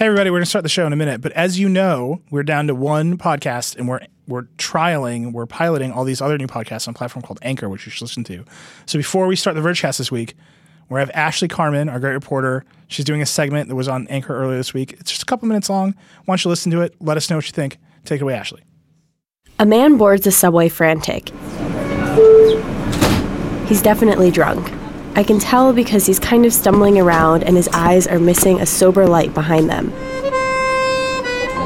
Hey everybody, we're gonna start the show in a minute, but as you know, we're down to one podcast and we're we're trialing, we're piloting all these other new podcasts on a platform called Anchor, which you should listen to. So before we start the Vergecast this week, we have Ashley Carman, our great reporter. She's doing a segment that was on Anchor earlier this week. It's just a couple minutes long. Why don't you listen to it? Let us know what you think. Take it away, Ashley. A man boards the subway frantic. He's definitely drunk. I can tell because he's kind of stumbling around and his eyes are missing a sober light behind them.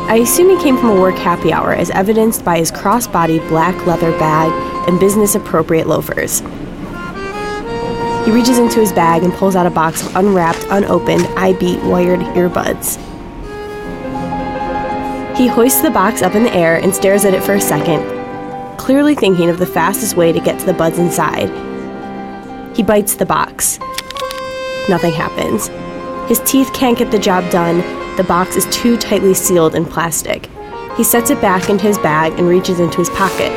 I assume he came from a work happy hour as evidenced by his cross-body black leather bag and business appropriate loafers. He reaches into his bag and pulls out a box of unwrapped, unopened, iBeat wired earbuds. He hoists the box up in the air and stares at it for a second, clearly thinking of the fastest way to get to the buds inside. He bites the box. Nothing happens. His teeth can't get the job done. The box is too tightly sealed in plastic. He sets it back into his bag and reaches into his pocket.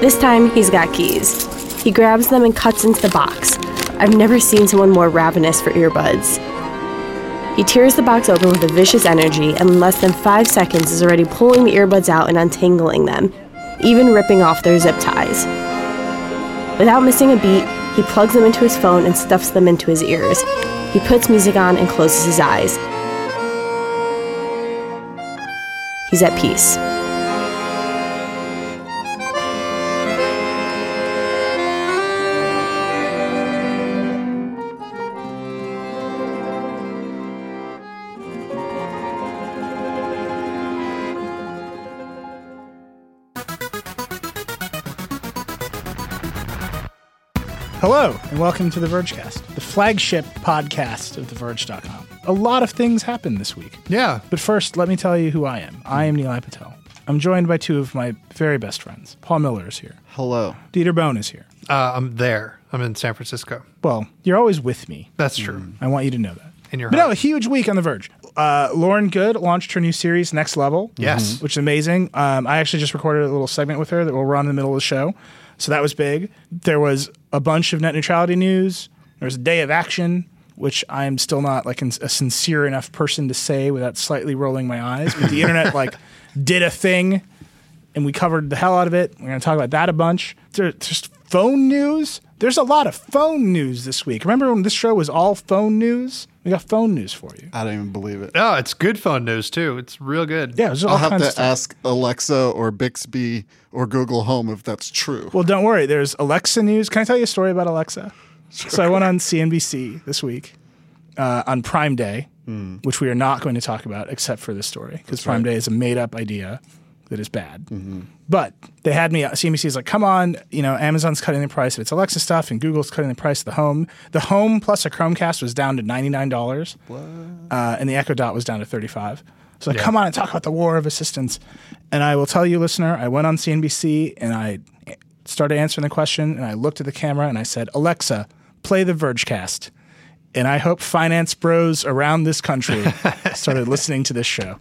This time, he's got keys. He grabs them and cuts into the box. I've never seen someone more ravenous for earbuds. He tears the box open with a vicious energy, and in less than five seconds is already pulling the earbuds out and untangling them, even ripping off their zip ties. Without missing a beat, he plugs them into his phone and stuffs them into his ears. He puts music on and closes his eyes. He's at peace. Hello, and welcome to the Vergecast, the flagship podcast of TheVerge.com. A lot of things happened this week. Yeah. But first, let me tell you who I am. I am Nilay Patel. I'm joined by two of my very best friends. Paul Miller is here. Hello. Dieter Bohn is here. Uh, I'm there. I'm in San Francisco. Well, you're always with me. That's true. I want you to know that. In your But no, a huge week on The Verge. Uh, Lauren Goode launched her new series, Next Level. Yes. Which is amazing. Um, I actually just recorded a little segment with her that will run in the middle of the show. So that was big. There was a bunch of net neutrality news. There was a day of action, which I'm still not like a sincere enough person to say without slightly rolling my eyes. But the internet like did a thing and we covered the hell out of it. We're going to talk about that a bunch. There's just phone news. There's a lot of phone news this week. Remember when this show was all phone news? We got phone news for you. I don't even believe it. Oh, it's good phone news too. It's real good. Yeah, all I'll have to of stuff. ask Alexa or Bixby or Google Home if that's true. Well, don't worry. There's Alexa news. Can I tell you a story about Alexa? So I went on CNBC this week uh, on Prime Day, which we are not going to talk about except for this story because Prime Day is a made up idea that is bad. But they had me. CNBC is like, come on, you know, Amazon's cutting the price of its Alexa stuff, and Google's cutting the price of the Home. The Home plus a Chromecast was down to ninety nine dollars, uh, and the Echo Dot was down to thirty five. So like, come on and talk about the war of assistance. And I will tell you, listener, I went on CNBC and I started answering the question, and I looked at the camera and I said, Alexa, play the Vergecast. And I hope finance bros around this country started listening to this show.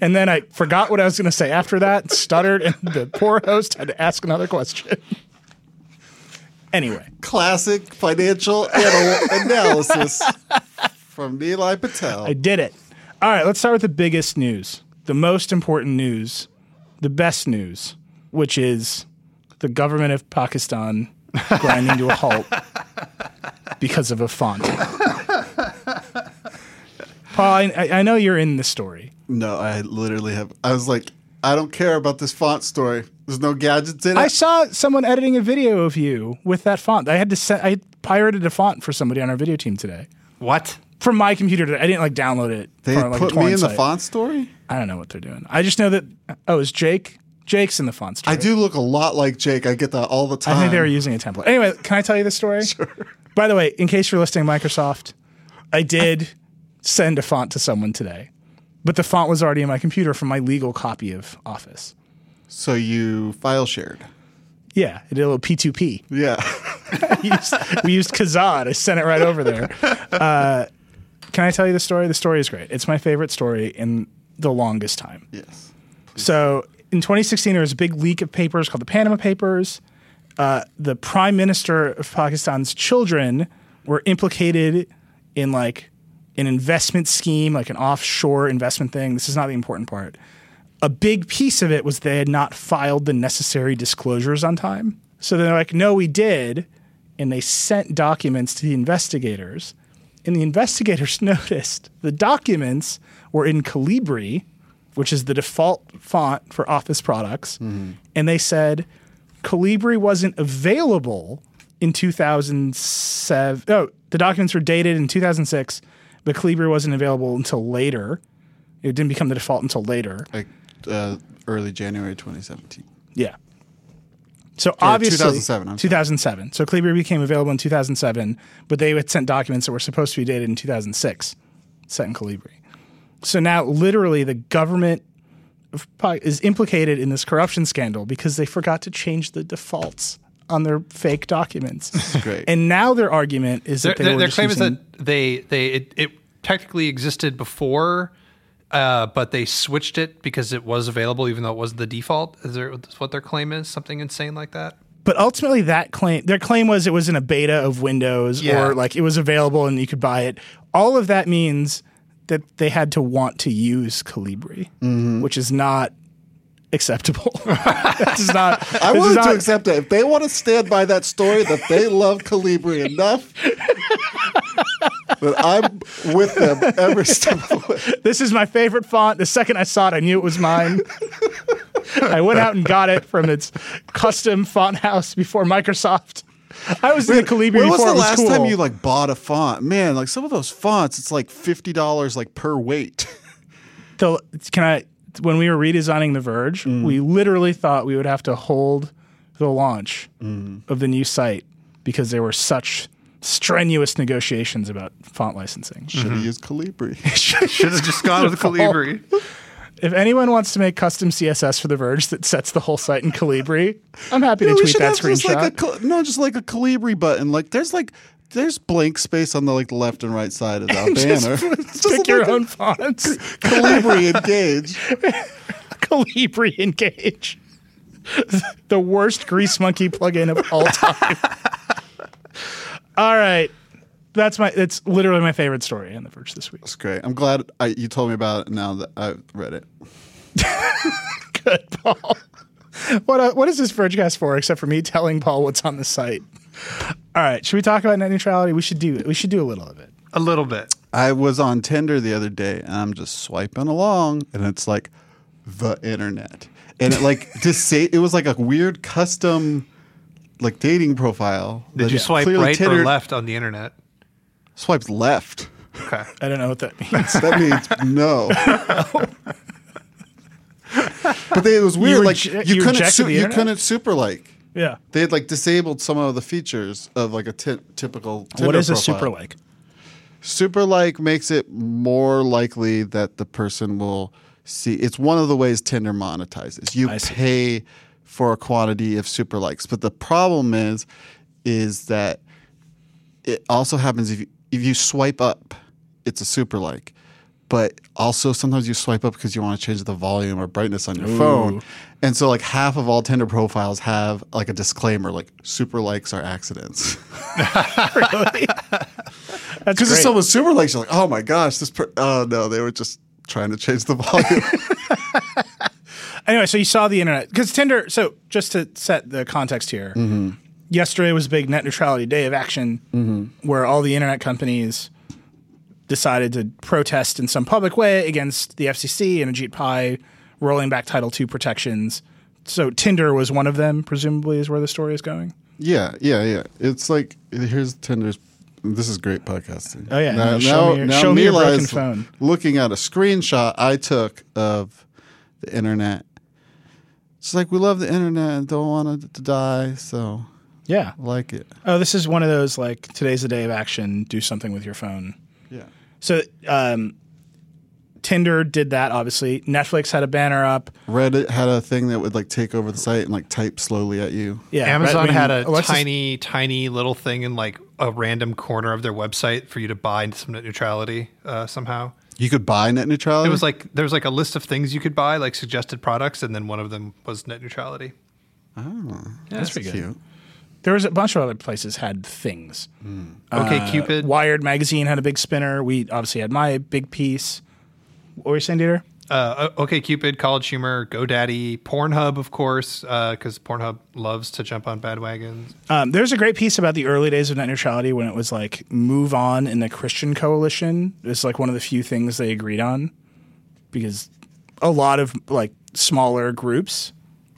And then I forgot what I was going to say after that, stuttered, and the poor host had to ask another question. Anyway, Classic financial analysis from Nilay Patel. I did it. All right, let's start with the biggest news, the most important news, the best news, which is the government of Pakistan grinding to a halt because of a font. Paul, I, I know you're in the story. No, I literally have. I was like, I don't care about this font story. There's no gadgets in it. I saw someone editing a video of you with that font. I had to send, I pirated a font for somebody on our video team today What? from my computer. Today. I didn't like download it. they from, like, a put me torrent in the font story. I don't know what they're doing. I just know that. Oh, is Jake? Jake's in the font story. I do look a lot like Jake. I get that all the time. I think they were using a template. Anyway, can I tell you the story? Sure. By the way, in case you're listening, Microsoft, I did send a font to someone today, but the font was already in my computer from my legal copy of Office. so you file shared. Yeah, it did a little P2P. Yeah. we, used, we used Kazaa. I sent it right over there. Uh, can I tell you the story? The story is great. It's my favorite story in the longest time. yes. So in 2016, there was a big leak of papers called the Panama Papers. Uh, the prime minister of Pakistan's children were implicated in like an investment scheme, like an offshore investment thing. This is not the important part. A big piece of it was they had not filed the necessary disclosures on time. So they're like, no, we did. And they sent documents to the investigators. And the investigators noticed the documents were in Calibri, which is the default font for Office products. Mm-hmm. And they said Calibri wasn't available in 2007. Oh, the documents were dated in 2006, but Calibri wasn't available until later. It didn't become the default until later. Like uh, early January 2017. Yeah. So obviously, 2007, I'm sorry. So Calibri became available in 2007, but they had sent documents that were supposed to be dated in 2006, set in Calibri. So now, literally, the government is implicated in this corruption scandal because they forgot to change the defaults on their fake documents. Great. And now their argument is Their, that they their, were their just claim is that they they it, it technically existed before, uh, but they switched it because it was available, even though it wasn't the default. Is there is what their claim is? Something insane like that? But ultimately, that claim, their claim was it was in a beta of Windows Yeah. or like it was available and you could buy it. All of that means that they had to want to use Calibri, Mm-hmm. which is not acceptable. not. I wanted not- to accept it. If they want to stand by that story that they love Calibri enough, that I'm with them every step of the way. This is my favorite font. The second I saw it, I knew it was mine. I went out and got it from its custom font house before Microsoft. I was in the Calibri When was the was last cool. time you like bought a font? Man, like some of those fonts, it's like fifty dollars like per weight. the can I when we were redesigning the Verge, Mm. we literally thought we would have to hold the launch Mm. of the new site because there were such strenuous negotiations about font licensing. Should have used Calibri. Should have just gone with Calibri. If anyone wants to make custom CSS for the Verge that sets the whole site in Calibri, I'm happy to No, we tweet should that have just screenshot. like a no, just like a Calibri button. Like there's like there's blank space on the like left and right side of that Just banner. pick your own fonts. Calibri engage. Calibri Engage. the worst Grease Monkey plugin of all time. all right. That's my that's literally my favorite story in the Verge this week. It's great. I'm glad I, you told me about it now that I've read it. Good, Paul. What uh, what is this Vergecast for except for me telling Paul what's on the site? All right, should we talk about net neutrality? We should do it. We should do a little of it. A little bit. I was on Tinder the other day and I'm just swiping along and it's like the internet. And it like to say it was like a weird custom like dating profile. Did that you swipe clearly right Tinder or left on the internet? Swipes left. Okay. I don't know what that means. That means no. but they, it was weird. like reje- you, you couldn't su- you couldn't super like. Yeah. They had like disabled some of the features of like a ty- typical. Tinder what is a profile. super like? Super like makes it more likely that the person will see. It's one of the ways Tinder monetizes. You I see. pay for a quantity of super likes, but the problem is, is that it also happens if you, if you swipe up, it's a super like. But also sometimes you swipe up because you want to change the volume or brightness on your phone. And so like half of all Tinder profiles have like a disclaimer like super likes are accidents. Really? Because if someone super likes, you're like, oh my gosh, this. Per- oh no, they were just trying to change the volume. Anyway, so you saw the internet because Tinder. So just to set the context here, mm-hmm. yesterday was a big net neutrality day of action, mm-hmm. where all the internet companies decided to protest in some public way against the FCC and Ajit Pai rolling back Title II protections. So Tinder was one of them. Presumably, is where the story is going. yeah, yeah, yeah. It's like here's Tinder's. This is great podcasting. Oh, yeah. Now, Now show me your- show me your broken phone. Looking at a screenshot I took of the internet. It's like we love the internet and don't want it to die, so Yeah. I like it. Oh, this is one of those like today's the day of action. Do something with your phone. Yeah. So um, Tinder did that. Obviously, Netflix had a banner up. Reddit had a thing that would like take over the site and like type slowly at you. Yeah, Amazon right, I mean, had a Alexis- tiny, tiny little thing in like a random corner of their website for you to buy some net neutrality uh, somehow. You could buy net neutrality. It was like there was like a list of things you could buy, like suggested products, and then one of them was net neutrality. oh, that's pretty good. There was a bunch of other places had things. Okay, Cupid. Wired magazine had a big spinner. We obviously had my big piece. What were you saying, Dieter? Uh, okay, Cupid, College Humor, GoDaddy, Pornhub, of course, because Pornhub loves to jump on bandwagons. Um, there's a great piece about the early days of net neutrality when it was like MoveOn in the Christian coalition. It's like one of the few things they agreed on because a lot of like smaller groups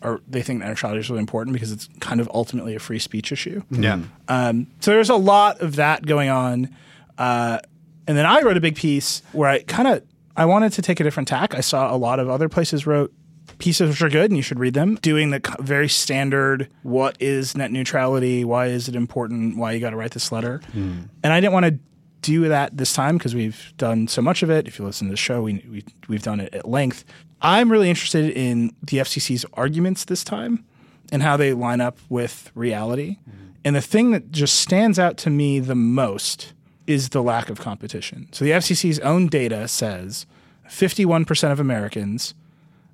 are they think net neutrality is really important because it's kind of ultimately a free speech issue. Yeah. Um, so there's a lot of that going on. Uh, and then I wrote a big piece where I kind of I wanted to take a different tack. I saw a lot of other places wrote pieces which are good and you should read them. Doing the very standard what is net neutrality, why is it important, why you got to write this letter. And I didn't want to do that this time because we've done so much of it. If you listen to the show, we, we we've done it at length. I'm really interested in the FCC's arguments this time and how they line up with reality. Mm-hmm. And the thing that just stands out to me the most is the lack of competition. So the FCC's own data says 51% of Americans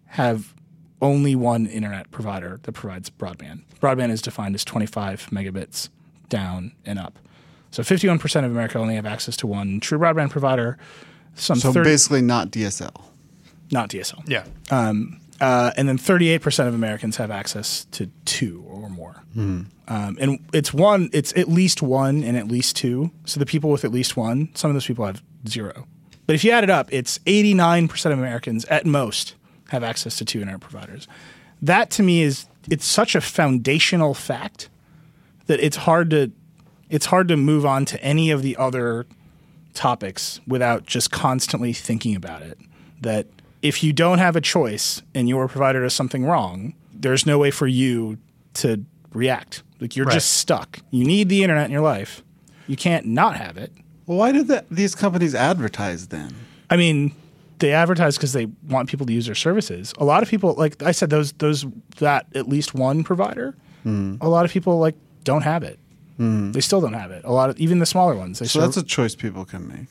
have only one internet provider that provides broadband. Broadband is defined as 25 megabits down and up. So 51% of America only have access to one true broadband provider. Some So 30 basically, not DSL. Not DSL. Yeah. Uh, and then 38% of Americans have access to two or more. Um, and it's one, it's at least one and at least two. So the people with at least one, some of those people have zero. But if you add it up, it's 89% of Americans at most have access to two internet providers. That to me is, it's such a foundational fact that it's hard to, it's hard to move on to any of the other topics without just constantly thinking about it. That if you don't have a choice and your provider does something wrong, there's no way for you to react. Like you're Right. just stuck. You need the internet in your life. You can't not have it. Well, why do that, these companies advertise then? I mean, they advertise because they want people to use their services. A lot of people, like I said, those those that at least one provider. Hmm. A lot of people like don't have it. Hmm. They still don't have it. A lot of even the smaller ones. They So still- that's a choice people can make.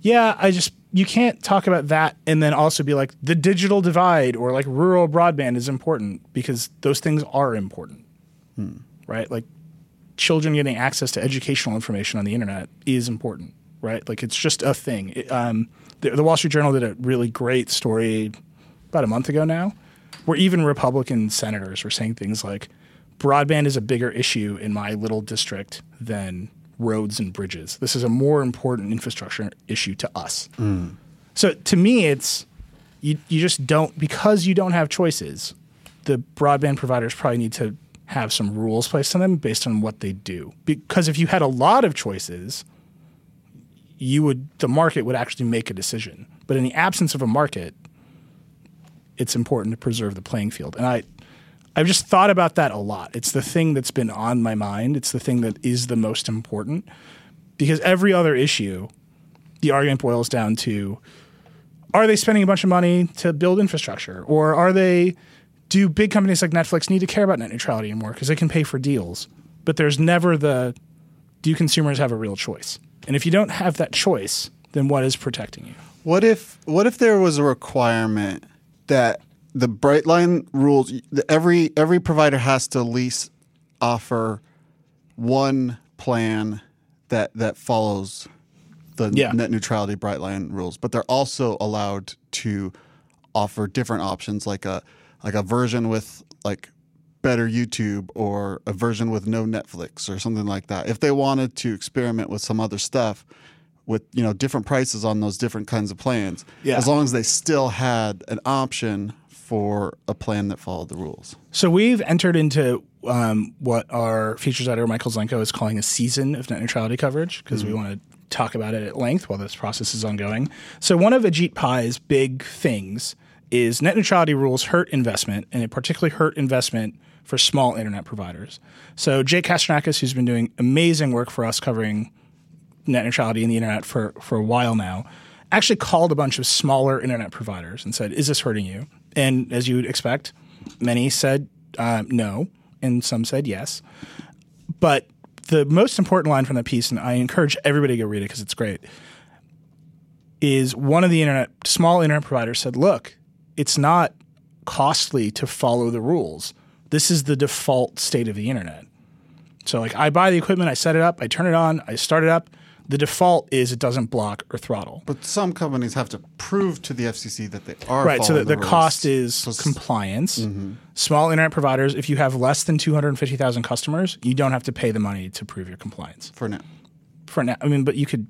Yeah, I just you can't talk about that and then also be like the digital divide or like rural broadband is important because those things are important. Right? Like children getting access to educational information on the internet is important, right? Like it's just a thing. It, um, the, the Wall Street Journal did a really great story about a month ago now, where even Republican senators were saying things like, "Broadband is a bigger issue in my little district than roads and bridges. This is a more important infrastructure issue to us." Mm. So to me, it's you, you just don't because you don't have choices. The broadband providers probably need to have some rules placed on them based on what they do. Because if you had a lot of choices, you would the market would actually make a decision. But in the absence of a market, it's important to preserve the playing field. And I I've just thought about that a lot. It's the thing that's been on my mind. It's the thing that is the most important. Because every other issue, the argument boils down to are they spending a bunch of money to build infrastructure or are they do big companies like netflix need to care about net neutrality anymore because they can pay for deals but there's never the do consumers have a real choice and if you don't have that choice then what is protecting you What if what if there was a requirement that the Brightline rules every every provider has to at least offer one plan that that follows the Yeah. net neutrality Brightline rules, but they're also allowed to offer different options like a like a version with like better YouTube or a version with no Netflix or something like that. If they wanted to experiment with some other stuff with you know different prices on those different kinds of plans, Yeah. as long as they still had an option for a plan that followed the rules. So we've entered into um, what our features editor Michael Zelenko is calling a season of net neutrality coverage because we want to talk about it at length while this process is ongoing. So one of Ajit Pai's big things is net neutrality rules hurt investment, and it particularly hurt investment for small internet providers. So Jake Kastrenakes, who's been doing amazing work for us covering net neutrality in the internet for, for a while now, actually called a bunch of smaller internet providers and said, Is this hurting you? And as you would expect, many said uh, no, and some said yes. But the most important line from that piece, and I encourage everybody to go read it because it's great, is one of the internet small internet providers said, "Look, it's not costly to follow the rules. This is the default state of the internet. So like I buy the equipment, I set it up, I turn it on, I start it up. The default is it doesn't block or throttle. But some companies have to prove to the FCC that they are Right. So the, the, cost is So compliance. Mm-hmm. Small internet providers, if you have less than 250,000 customers, you don't have to pay the money to prove your compliance. for now. For now, I mean, but you could,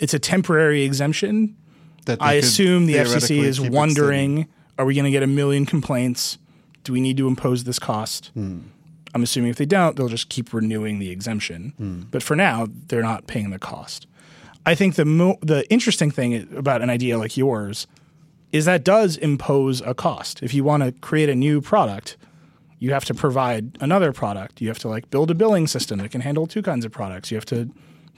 it's a temporary exemption. That I assume the FCC is wondering are we going to get a million complaints? Do we need to impose this cost? Hmm. I'm assuming if they don't, they'll just keep renewing the exemption. Hmm. But for now, they're not paying the cost. I think the mo- the interesting thing about an idea like yours is that does impose a cost. If you want to create a new product, you have to provide another product. You have to like build a billing system that can handle two kinds of products. You have to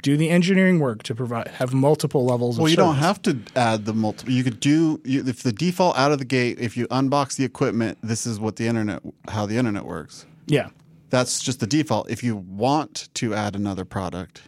do the engineering work to provide have multiple levels Well, you don't have to add the multiple. You could do you, if the default out of the gate. If you unbox the equipment, this is what the internet, how the internet works. Yeah. That's just the default. If you want to add another product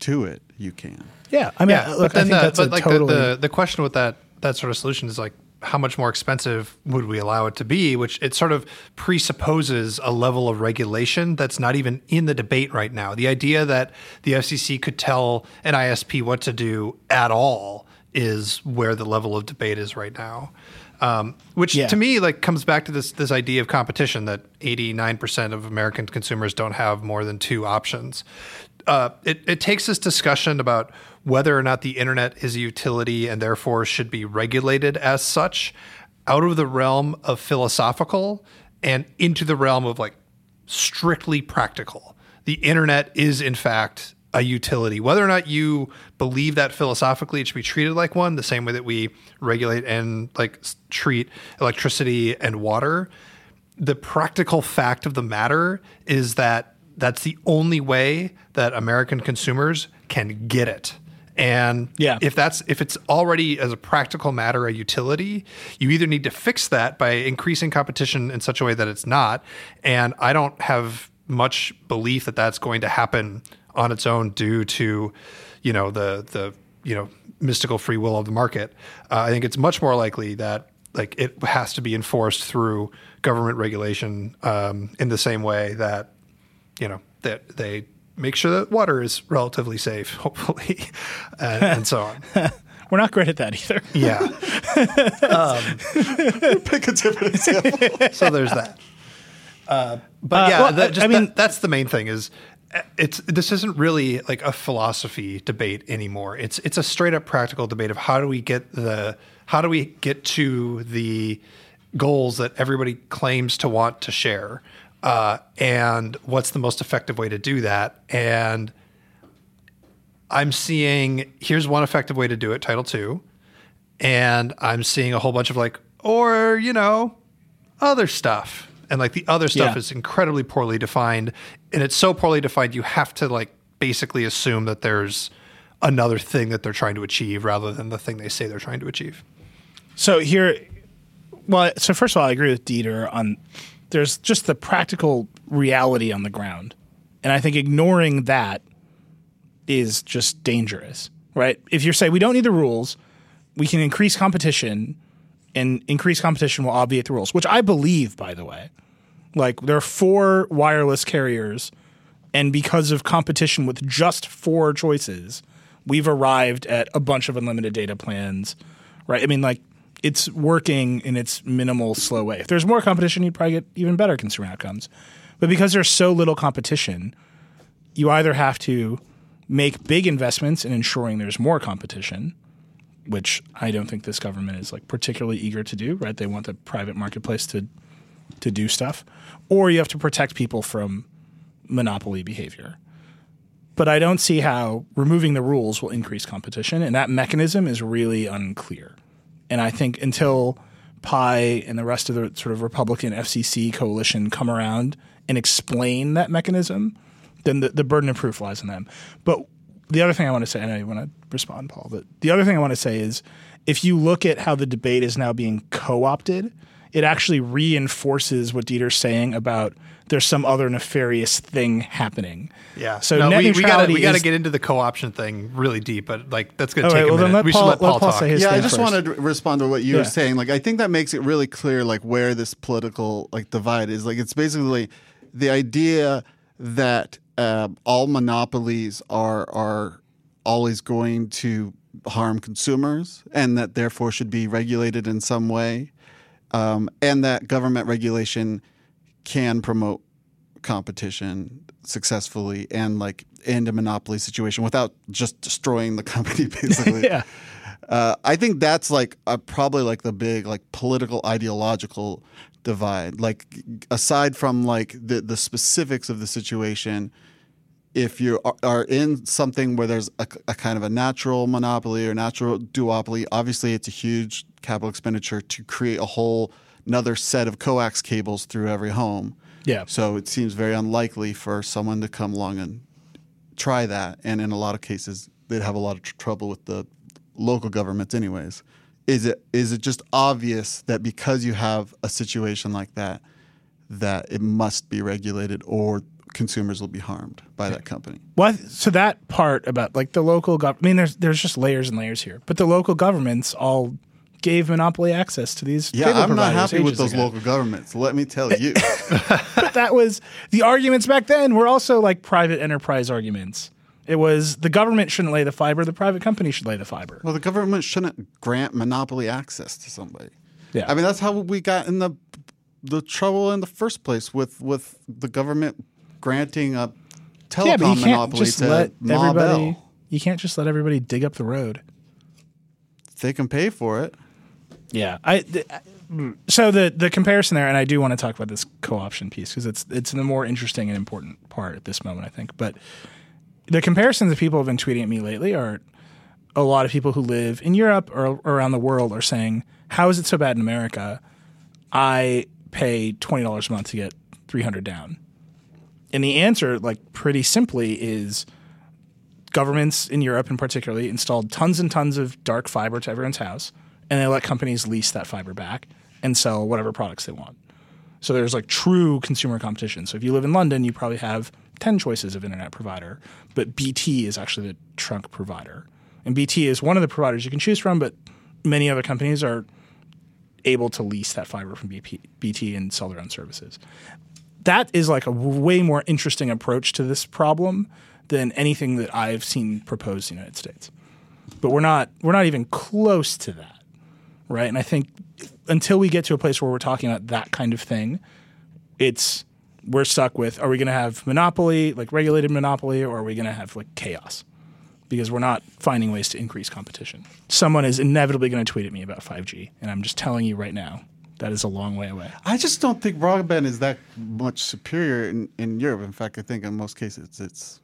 to it, you can. Yeah, I mean, yeah, look, but then I think the, that's but a like totally. the, the the question with that that sort of solution is like how much more expensive would we allow it to be? Which it sort of presupposes a level of regulation that's not even in the debate right now. The idea that the FCC could tell an ISP what to do at all is where the level of debate is right now. Um, which Yeah. to me like comes back to this this idea of competition that 89% of American consumers don't have more than two options. Uh, it, it takes this discussion about whether or not the internet is a utility and therefore should be regulated as such out of the realm of philosophical and into the realm of like strictly practical. The internet is, in fact, a utility. Whether or not you believe that philosophically, it should be treated like one, the same way that we regulate and like treat electricity and water. The practical fact of the matter is that that's the only way that American consumers can get it. And Yeah. if that's if it's already as a practical matter a utility, you either need to fix that by increasing competition in such a way that it's not. And I don't have much belief that that's going to happen on its own due to, you know, the the you know mystical free will of the market. Uh, I think it's much more likely that like it has to be enforced through government regulation um, in the same way that you know that they make sure that water is relatively safe, hopefully, and, and so on. We're not great at that either. Yeah. Pick a different example. So there's that. Uh, but Uh, yeah, well, that, I- just I mean- that- that's the main thing. Is it's this isn't really like a philosophy debate anymore. It's it's a straight up practical debate of how do we get the how do we get to the goals that everybody claims to want to share, uh, and what's the most effective way to do that? And I'm seeing here's one effective way to do it, Title Two, and I'm seeing a whole bunch of like, or you know, other stuff, and like the other stuff Yeah. is incredibly poorly defined, and it's so poorly defined you have to like basically assume that there's another thing that they're trying to achieve rather than the thing they say they're trying to achieve. So here, well, so first of all, I agree with Dieter on there's just the practical reality on the ground, and I think ignoring that is just dangerous, right? If you're saying we don't need the rules, we can increase competition, and increased competition will obviate the rules, which I believe, by the way. Like there are four wireless carriers, and because of competition with just four choices, we've arrived at a bunch of unlimited data plans, right? I mean, like it's working in its minimal, slow way. If there's more competition, you'd probably get even better consumer outcomes. But because there's so little competition, you either have to make big investments in ensuring there's more competition, which I don't think this government is like particularly eager to do, right? They want the private marketplace to to do stuff, or you have to protect people from monopoly behavior. But I don't see how removing the rules will increase competition, and that mechanism is really unclear. And I think until Pai and the rest of the sort of Republican FCC coalition come around and explain that mechanism, then the, the burden of proof lies on them. But the other thing I want to say, and I want to respond, Paul, but the other thing I want to say is if you look at how the debate is now being co opted, it actually reinforces what Dieter's saying about there's some other nefarious thing happening. Yeah. So no, net we, we gotta neutrality we gotta get into the co-option thing really deep, but like that's gonna take right, a well, then minute. let we Paul- should let let Paul, Paul talk. say his yeah, I just first. wanted to respond to what you Yeah. were saying. Like, I think that makes it really clear, like where this political like divide is. Like, it's basically the idea that uh, all monopolies are are always going to harm consumers, and that therefore should be regulated in some way, um, and that government regulation can promote competition successfully and like end a monopoly situation without just destroying the company basically yeah. uh, I think that's like uh, probably like the big like political ideological divide. Like aside from like the the specifics of the situation, if you are, are in something where there's a, a kind of a natural monopoly or natural duopoly, obviously it's a huge capital expenditure to create a whole another set of coax cables through every home. Yeah. So it seems very unlikely for someone to come along and try that. And in a lot of cases, they'd have a lot of tr- trouble with the local governments, anyways. Is it is it just obvious that because you have a situation like that, that it must be regulated or consumers will be harmed by that company? Well, so that part about like the local government. I mean, there's there's just layers and layers here, but the local governments all gave monopoly access to these. Yeah, I'm not happy with those ago. local governments. Let me tell you. But that was the arguments back then were also like private enterprise arguments. It was the government shouldn't lay the fiber, the private company should lay the fiber. well, the government shouldn't grant monopoly access to somebody. Yeah. I mean, that's how we got in the the trouble in the first place with with the government granting a telecom yeah, but you can't monopoly just to let Ma everybody. Bell. You can't just let everybody dig up the road. They can pay for it. Yeah, I. so the the comparison there, and I do want to talk about this co-option piece because it's it's the more interesting and important part at this moment, I think. But the comparisons that people have been tweeting at me lately are a lot of people who live in Europe or around the world are saying, "How is it so bad in America? I pay twenty dollars a month to get three hundred down." And the answer, like pretty simply, is governments in Europe, and particularly, installed tons and tons of dark fiber to everyone's house, and they let companies lease that fiber back and sell whatever products they want. So there's like true consumer competition. So if you live in London, you probably have 10 choices of internet provider, but BT is actually the trunk provider. And BT is one of the providers you can choose from, but many other companies are able to lease that fiber from BP, BT and sell their own services. That is like a way more interesting approach to this problem than anything that I've seen proposed in the United States. But we're not we're not even close to that, right? And I think until we get to a place where we're talking about that kind of thing, it's we're stuck with are we going to have monopoly, like regulated monopoly, or are we going to have like chaos? Because we're not finding ways to increase competition. Someone is inevitably going to tweet at me about 5G, and I'm just telling you right now, that is a long way away. I just don't think broadband is that much superior in, in Europe. In fact, I think in most cases it's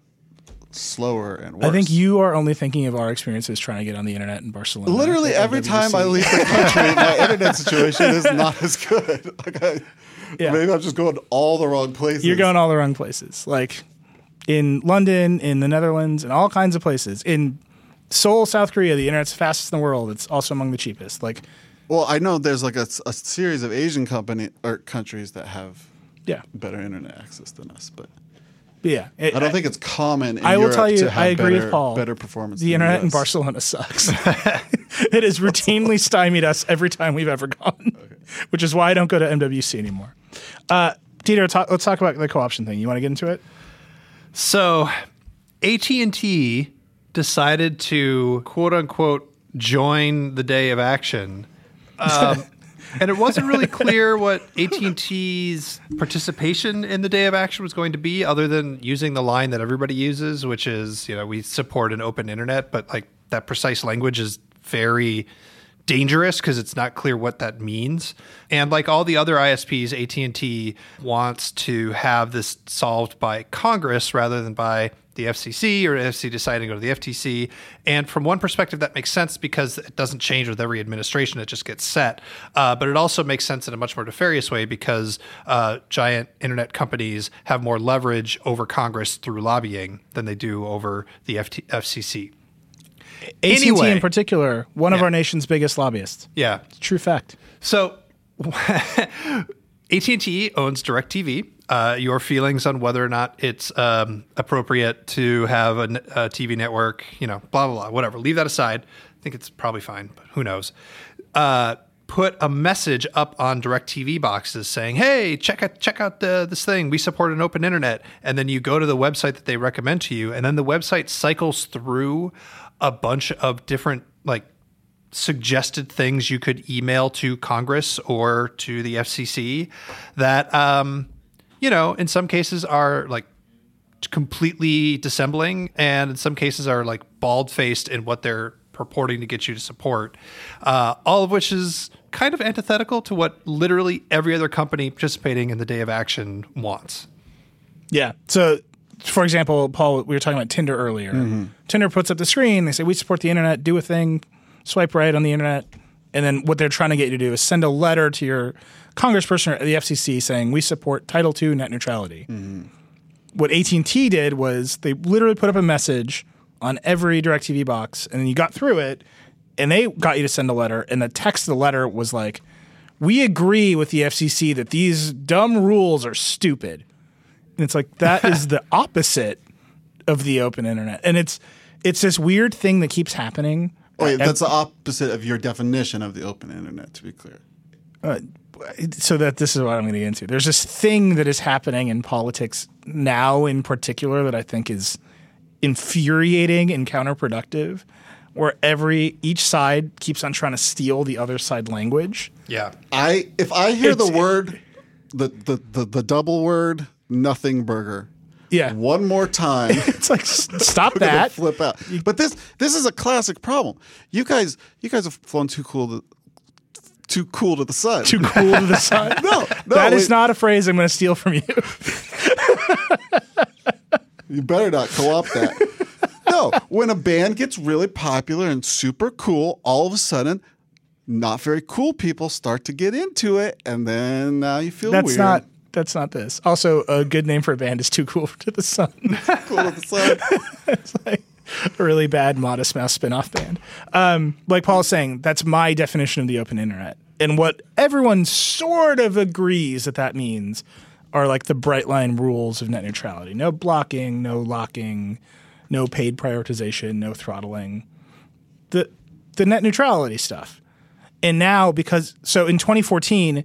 slower and worse. I think you are only thinking of our experiences trying to get on the internet in Barcelona. Literally every time I leave the country, my internet situation is not as good. Like I, Yeah. Maybe I'm just going all the wrong places. You're going all the wrong places. Like in London, in the Netherlands, in all kinds of places. In Seoul, South Korea, the internet's fastest in the world. It's also among the cheapest. Like, Well, I know there's like a, a series of Asian company or countries that have yeah, better internet access than us, but But yeah. It- I don't think it's common. In I will Europe tell you, I agree better, with Paul. Better performance. the than internet in Barcelona sucks. it has routinely stymied us every time we've ever gone, which is why I don't go to MWC anymore. Uh, Dieter, talk, let's talk about the co-option thing. You want to get into it? So, AT and T decided to quote unquote join the day of action, um, and it wasn't really clear what AT and T's participation in the day of action was going to be, other than using the line that everybody uses, which is you know we support an open internet, but like that precise language is very dangerous because it's not clear what that means. And like all the other ISPs, AT&T wants to have this solved by Congress rather than by the FCC or FCC deciding to go to the FTC. And from one perspective, that makes sense because it doesn't change with every administration; it just gets set. Uh, but it also makes sense in a much more nefarious way because uh, giant internet companies have more leverage over Congress through lobbying than they do over the FT- FCC. AT&T Anyway. in particular, one of our nation's biggest lobbyists. Yeah, True fact. So, AT&T owns DirecTV. Uh, your feelings on whether or not it's um, appropriate to have a TV network, you know, blah blah blah, whatever. Leave that aside. I think it's probably fine, but who knows? Uh, put a message up on DirecTV boxes saying, "Hey, check out check out the, this thing. We support an open internet." And then you go to the website that they recommend to you, and then the website cycles through a bunch of different like suggested things you could email to Congress or to the FCC that, um, you know, in some cases are like completely dissembling, and in some cases are like bald faced in what they're purporting to get you to support. Uh, all of which is kind of antithetical to what literally every other company participating in the day of action wants. Yeah. So, for example, Paul, we were talking about Tinder earlier. Tinder puts up the screen. They say, we support the internet, do a thing, swipe right on the internet. And then what they're trying to get you to do is send a letter to your congressperson or the FCC saying, we support Title II net neutrality. What AT&T did was they literally put up a message on every DirecTV box, and then you got through it, and they got you to send a letter. And the text of the letter was like, we agree with the FCC that these dumb rules are stupid. And it's like that is the opposite of the open internet. And it's it's this weird thing that keeps happening. Oh, Wait, that's the opposite of your definition of the open internet. To be clear, uh, so that this is what I'm going to get into. There's this thing that is happening in politics now in particular that I think is infuriating and counterproductive where every each side keeps on trying to steal the other side language. Yeah. I if I hear the word, the, the the the double word, nothing burger. Yeah. One more time. It's like stop that. flip out. But this this is a classic problem. You guys you guys have flown too cool to too cool to the sun. Too cool to the sun. no, no, that is not a phrase I'm going to steal from you. You better not co-opt that. no, when a band gets really popular and super cool, all of a sudden, not very cool people start to get into it, and then now you feel That's weird. not. That's not this. Also, a good name for a band is "Too Cool to the Sun." cool to the sun. it's like a really bad Modest Mouse spin-off band. Um, like Paul's saying, that's my definition of the open internet, and what everyone sort of agrees that that means are like the bright line rules of net neutrality: no blocking, no locking, no paid prioritization, no throttling. The the net neutrality stuff. And now because so in 2014,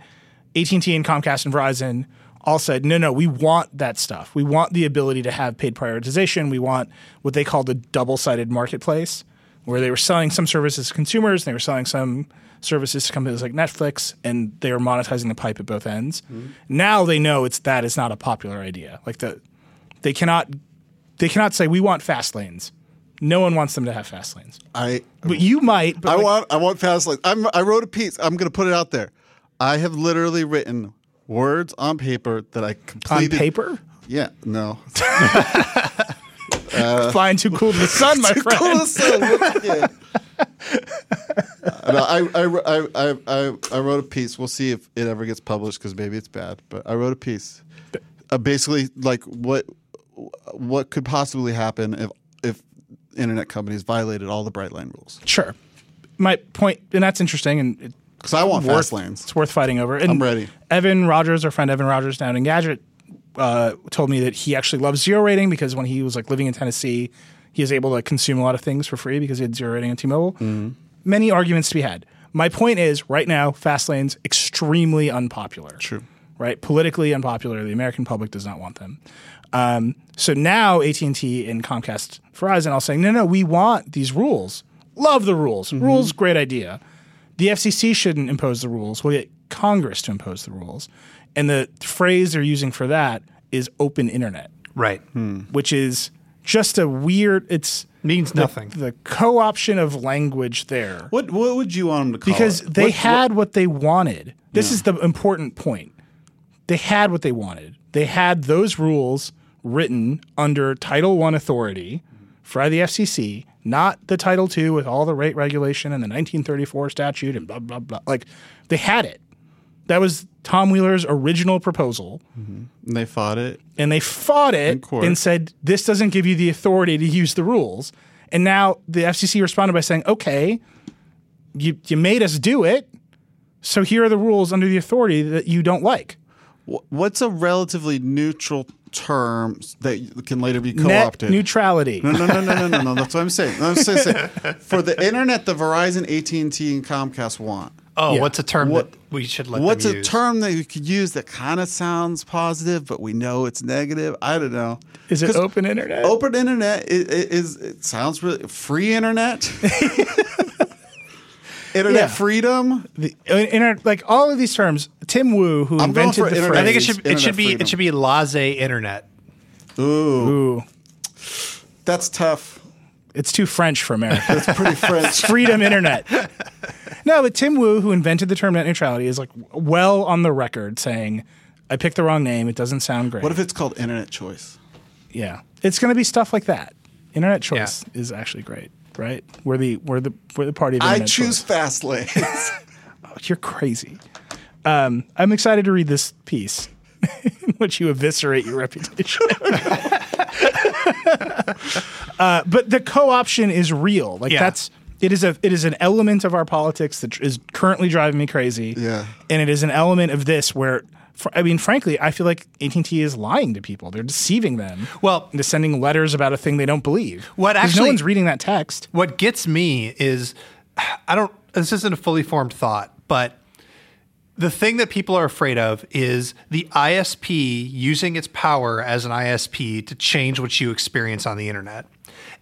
AT&T and Comcast and Verizon all said, "No, no, we want that stuff. We want the ability to have paid prioritization. We want what they called the double-sided marketplace where they were selling some services to consumers, and they were selling some services to companies like Netflix, and they were monetizing the pipe at both ends. Now they know it's that is not a popular idea. Like the they cannot they cannot say we want fast lanes. No one wants them to have fast lanes. I But you might. But I like- want I want fast lanes. I'm, I wrote a piece. I'm going to put it out there. I have literally written words on paper that I completed. on paper. Yeah, no. Uh, Flying too cool to the sun, my friend. Cool sun. Yeah. no, I, I, I, I, I, wrote a piece. We'll see if it ever gets published because maybe it's bad. But I wrote a piece, uh, basically like what what could possibly happen if if internet companies violated all the bright line rules. Sure. My point, and that's interesting, and it, Because I want worth, fast lanes. it's worth fighting over. And I'm ready. Evan Rogers, our friend Evan Rogers down in Gadget, uh, told me that he actually loves zero rating because when he was like living in Tennessee, he was able to consume a lot of things for free because he had zero rating on T-Mobile. Mm-hmm. Many arguments to be had. My point is, right now, fast lanes extremely unpopular. True. Right, politically unpopular. The American public does not want them. Um, so now AT and T and Comcast, Verizon, all saying, no, no, we want these rules. Love the rules. Rules, great idea. The FCC shouldn't impose the rules. We'll get Congress to impose the rules. And the phrase they're using for that is open internet, Right. which is just a weird. It's Means the, nothing. The co-option of language there What what would you want them to call it? because it? they What- had what, they wanted. This is the important point. They had what they wanted. They had those rules written under Title One authority for the FCC, not the Title Two with all the rate regulation and the 1934 statute and blah blah blah. Like they had it. That was Tom Wheeler's original proposal, mm-hmm. and they fought it. and they fought it and said this doesn't give you the authority to use the rules. And now the FCC responded by saying, "Okay, you you made us do it, so here are the rules under the authority that you don't like." What's a relatively neutral term that can later be co-opted? neutrality. No, no, no, no, no, no, no. That's what I'm saying. I'm saying, saying for the internet, the Verizon, AT and T, and Comcast want Oh, Yeah. what's a term What- that we should let What's them a term that you could use that kind of sounds positive, but we know it's negative? I don't know. Is it 'Cause open internet? Open internet i- i- is it sounds really free internet. internet Yeah. freedom. The, uh, inter- like all of these terms, Tim Wu, who I'm invented for the internet. phrase, I think it should it should be freedom. it should be laissez internet. Ooh, Ooh, that's tough. It's too French for America. That's pretty French. Freedom internet. No, but Tim Wu, who invented the term net neutrality, is like well on the record saying, "I picked the wrong name. It doesn't sound great." what if it's called internet choice? yeah, it's going to be stuff like that. Internet choice is actually great, right? We're the we're the we're the party of I choose choice. fast lanes. You're crazy. Um, I'm excited to read this piece in which you eviscerate your reputation. uh, but the co-option is real. Like Yeah. that's it is a it is an element of our politics that is currently driving me crazy. Yeah. and it is an element of this where. fr- I mean, frankly, I feel like AT&T is lying to people. They're deceiving them. Well- into sending letters about a thing they don't believe. What 'Cause actually- no one's reading that text. What gets me is I don't this isn't a fully formed thought, but the thing that people are afraid of is the ISP using its power as an ISP to change what you experience on the internet.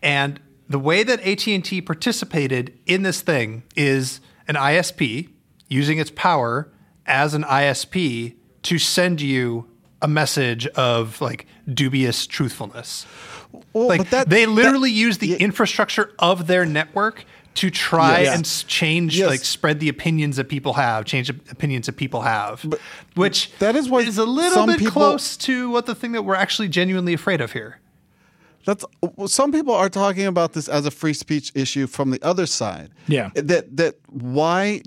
And the way that AT&T participated in this thing is an ISP using its power as an ISP to send you a message of like dubious truthfulness. like but that- they literally that- use the yeah. infrastructure of their network to try Yes. and change Yes. like spread the opinions that people have change the opinions that people have which that is why is a little bit people- close to what the thing that we're actually genuinely afraid of here That's well, some people are talking about this as a free speech issue from the other side. Yeah. Eh, that that why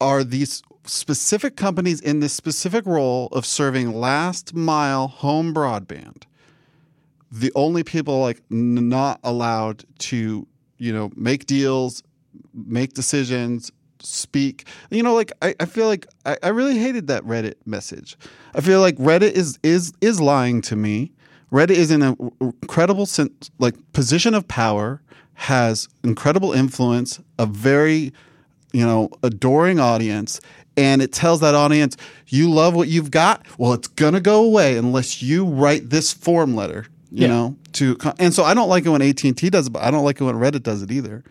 are these specific companies in this specific role of serving last mile home broadband the only people like n- not allowed to you know make deals make decisions speak. You know like i, I feel like I, I really hated that reddit message. I feel like reddit is is is lying to me. Reddit is in an incredible like position of power has incredible influence a very you know adoring audience and it tells that audience you love what you've got? Well it's to go away unless you write this form letter you Yeah. know to and so i don't like it when at&t does it but i don't like it when reddit does it either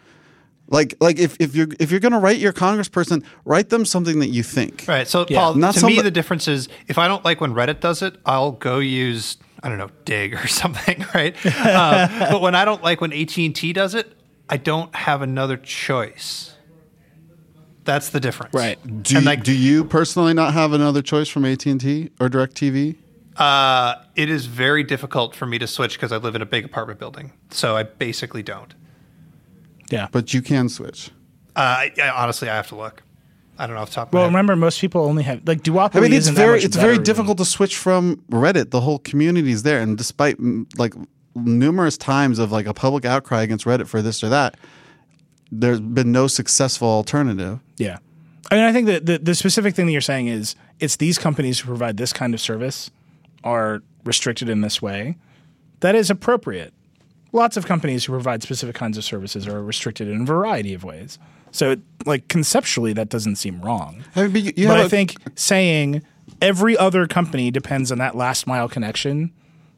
like like if, if you're if you're going to write your congressperson write them something that you think right so Yeah. paul Not to me the difference is if i don't like when reddit does it i'll go use i don't know Digg or something right uh, but when i don't like when at&t does it i don't have another choice that's the difference Right. do, And, you- like- do you personally not have another choice from at&t or directv Uh, it is very difficult for me to switch because I live in a big apartment building. So I basically don't. Yeah. but you can switch Uh, I, I, honestly, I have to look. I don't know off the top of well, my head. remember, most people only have like duopoly. I mean, it's isn't very it's very better difficult to switch from Reddit. The whole community is there, and despite mm, like numerous times of like a public outcry against Reddit for this or that, there's been no successful alternative. Yeah. I mean, I think that the, the specific thing that you're saying is it's these companies who provide this kind of service are restricted in this way. That is appropriate. Lots of companies who provide specific kinds of services are restricted in a variety of ways. So, like, conceptually, that doesn't seem wrong. I mean, but but have think saying every other company depends on that last mile connection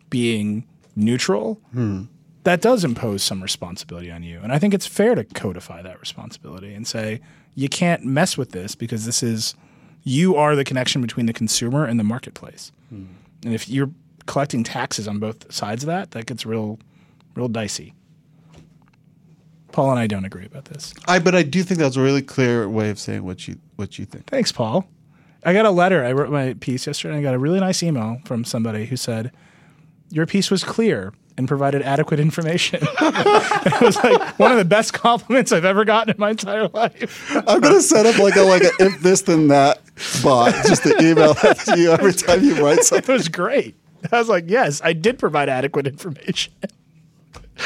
being neutral, Hmm. that does impose some responsibility on you. And I think it's fair to codify that responsibility and say, you can't mess with this because this is, you are the connection between the consumer and the marketplace. Hmm. And if you're collecting taxes on both sides of that, that gets real, real dicey. Paul and I don't agree about this. I but I do think that's a really clear way of saying what you what you think. Thanks, Paul. I got a letter. I wrote my piece yesterday. and I got a really nice email from somebody who said, Your piece was clear and provided adequate information. it was like one of the best compliments I've ever gotten in my entire life. I'm gonna set up like a like a if this then that bot just to email that to you every time you write something. It was great. I was like, Yes, I did provide adequate information.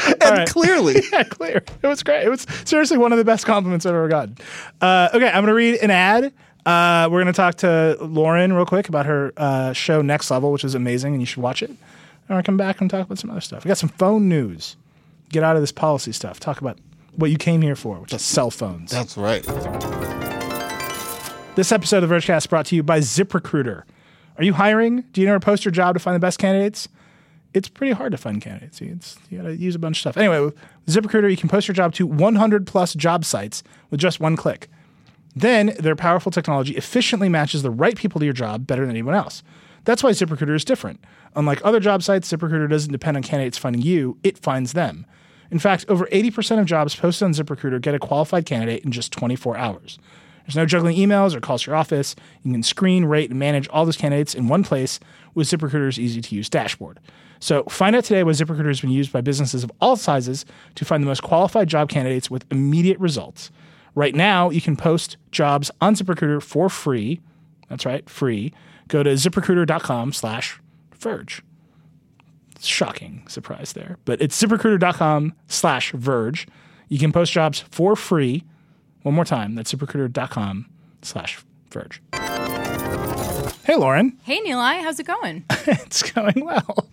And right. clearly, yeah, clear. It was great. It was seriously one of the best compliments I've ever gotten. Uh, okay, I'm going to read an ad. Uh, we're going to talk to Lauren real quick about her uh, show Next Level, which is amazing, and you should watch it. And I'll come back and talk about some other stuff. We got some phone news. Get out of this policy stuff. Talk about what you came here for, which is cell phones. that's right. This episode of Vergecast is brought to you by ZipRecruiter. Are you hiring? Do you know how to post your job to find the best candidates? It's pretty hard to find candidates. It's, you got to use a bunch of stuff. Anyway, with ZipRecruiter, you can post your job to 100 plus job sites with just one click. Then their powerful technology efficiently matches the right people to your job better than anyone else. That's why ZipRecruiter is different. Unlike other job sites, ZipRecruiter doesn't depend on candidates finding you, it finds them. In fact, over 80% of jobs posted on ZipRecruiter get a qualified candidate in just 24 hours. There's no juggling emails or calls to your office. You can screen, rate, and manage all those candidates in one place with ZipRecruiter's easy to use dashboard. So find out today why ZipRecruiter has been used by businesses of all sizes to find the most qualified job candidates with immediate results. Right now, you can post jobs on ZipRecruiter for free. That's right, free. Go to ziprecruiter.com slash verge. Shocking surprise there. But it's ziprecruiter.com slash verge. You can post jobs for free. One more time, that's ziprecruiter.com slash verge. Hey, Lauren. Hey, Nilay, how's it going? it's going well.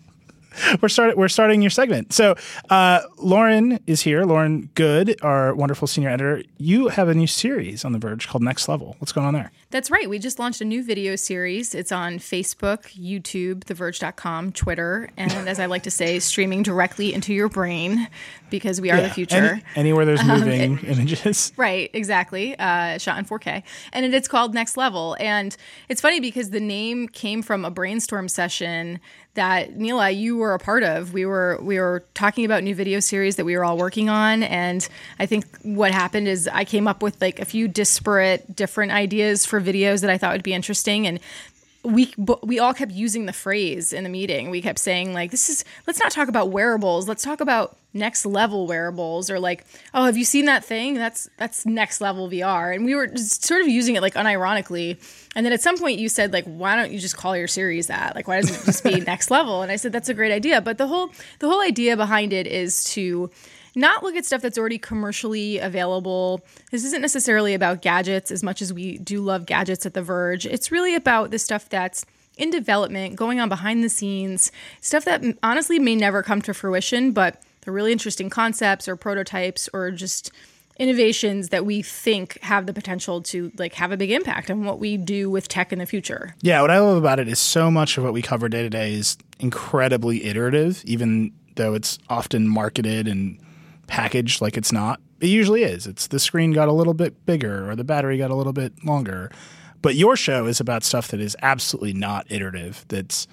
We're starting. We're starting your segment. So, uh, Lauren is here. Lauren Goode, our wonderful senior editor. You have a new series on The Verge called Next Level. What's going on there? That's right. We just launched a new video series. It's on Facebook, YouTube, TheVerge.com, Twitter, and as I like to say, streaming directly into your brain because we are the future. Any- anywhere there's moving images. Right, exactly. Uh, shot in 4K. And it, it's called Next Level. And it's funny because the name came from a brainstorm session that Nilay, you were a part of. We were we were talking about new video series that we were all working on, and I think what happened is I came up with like a few disparate, different ideas for videos that I thought would be interesting, and we we all kept using the phrase in the meeting. We kept saying like, "This is let's not talk about wearables. Let's talk about next level wearables." Or like, "Oh, have you seen that thing? That's that's next level VR." And we were just sort of using it like unironically. And then at some point you said like, "Why don't you just call your series that? Like, why doesn't it just be next level?" And I said that's a great idea. But the whole the whole idea behind it is to not look at stuff that's already commercially available. This isn't necessarily about gadgets as much as we do love gadgets at The Verge. It's really about the stuff that's in development, going on behind the scenes, stuff that honestly may never come to fruition, but really interesting concepts or prototypes or just innovations that we think have the potential to like have a big impact on what we do with tech in the future. Yeah, what I love about it is so much of what we cover day to day is incredibly iterative, even though it's often marketed and packaged like it's not. It usually is. It's the screen got a little bit bigger or the battery got a little bit longer. But your show is about stuff that is absolutely not iterative. That's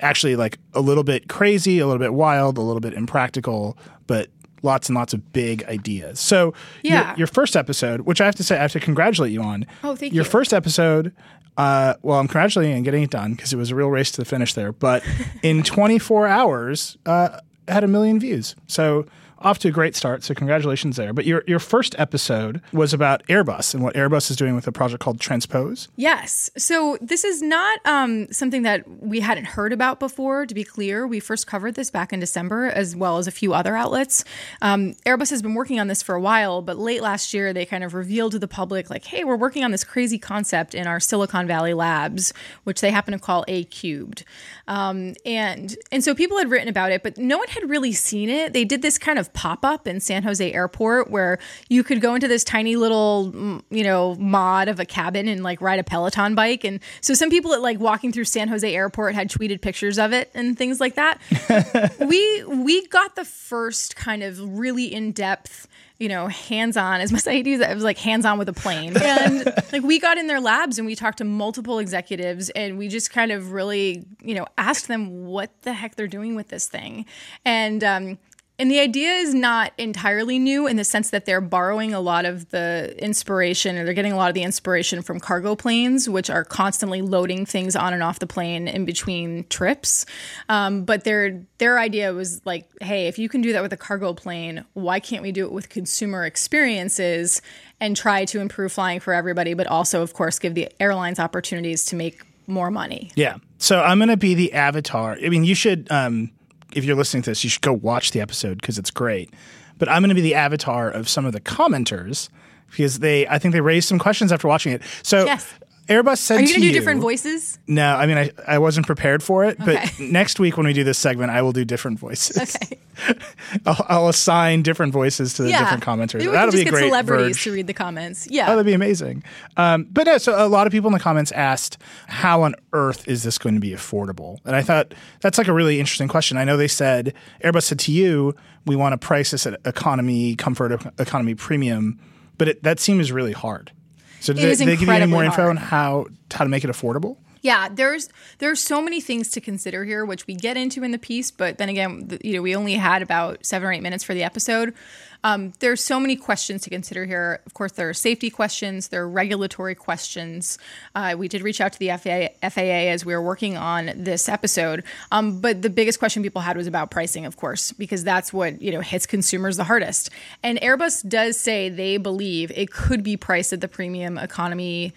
actually like a little bit crazy, a little bit wild, a little bit impractical, but lots and lots of big ideas. So Yeah. your, your first episode, which I have to say I have to congratulate you on. Oh, thank your you. first episode uh, well, I'm congratulating you on getting it done because it was a real race to the finish there. But in 24 hours, uh, had a million views. So off to a great start. So congratulations there. But your your first episode was about Airbus and what Airbus is doing with a project called Transpose. Yes. So this is not um, something that we hadn't heard about before, to be clear. We first covered this back in December, as well as a few other outlets. Um, Airbus has been working on this for a while, but late last year, they kind of revealed to the public, like, hey, we're working on this crazy concept in our Silicon Valley labs, which they happen to call A Cubed. Um, and, and so people had written about it, but no one had really seen it. They did this kind of pop up in San Jose Airport where you could go into this tiny little, mm, you know, mod of a cabin and like ride a Peloton bike. And so some people at like walking through San Jose Airport had tweeted pictures of it and things like that. we we got the first kind of really in depth you know, hands on, as much as I hate that, it was like hands on with a plane. And like we got in their labs and we talked to multiple executives and we just kind of really, you know, asked them what the heck they're doing with this thing. And, um, and the idea is not entirely new in the sense that they're borrowing a lot of the inspiration or they're getting a lot of the inspiration from cargo planes, which are constantly loading things on and off the plane in between trips. Um, but their their idea was like, hey, if you can do that with a cargo plane, why can't we do it with consumer experiences and try to improve flying for everybody, but also, of course, give the airlines opportunities to make more money. Yeah. So I'm going to be the avatar. I mean, you should, um, if you're listening to this, you should go watch the episode because it's great. But I'm going to be the avatar of some of the commenters because they, I think they raised some questions after watching it. So Yes. Airbus said Are you going to you, do different voices? No, I mean I, I wasn't prepared for it, but next week when we do this segment, I will do different voices. Okay. I'll, I'll assign different voices to the Yeah. different commenters. Maybe we That'll can be just a get great celebrities Verge. to read the comments. Oh, Yeah. that'd be amazing. Um, but no, so a lot of people in the comments asked, how on earth is this going to be affordable? And I thought that's like a really interesting question. I know they said, Airbus said to you, we want to price this at economy, comfort, economy premium, but it, that seems really hard. So did they, they give you any more info hard. on how, how to make it affordable? Yeah, there's there's so many things to consider here, which we get into in the piece. But then again, you know, we only had about seven or eight minutes for the episode. Um, there's so many questions to consider here. Of course, there are safety questions, there are regulatory questions. Uh, we did reach out to the FAA, FAA as we were working on this episode. Um, but the biggest question people had was about pricing, of course, because that's what you know hits consumers the hardest. And Airbus does say they believe it could be priced at the premium economy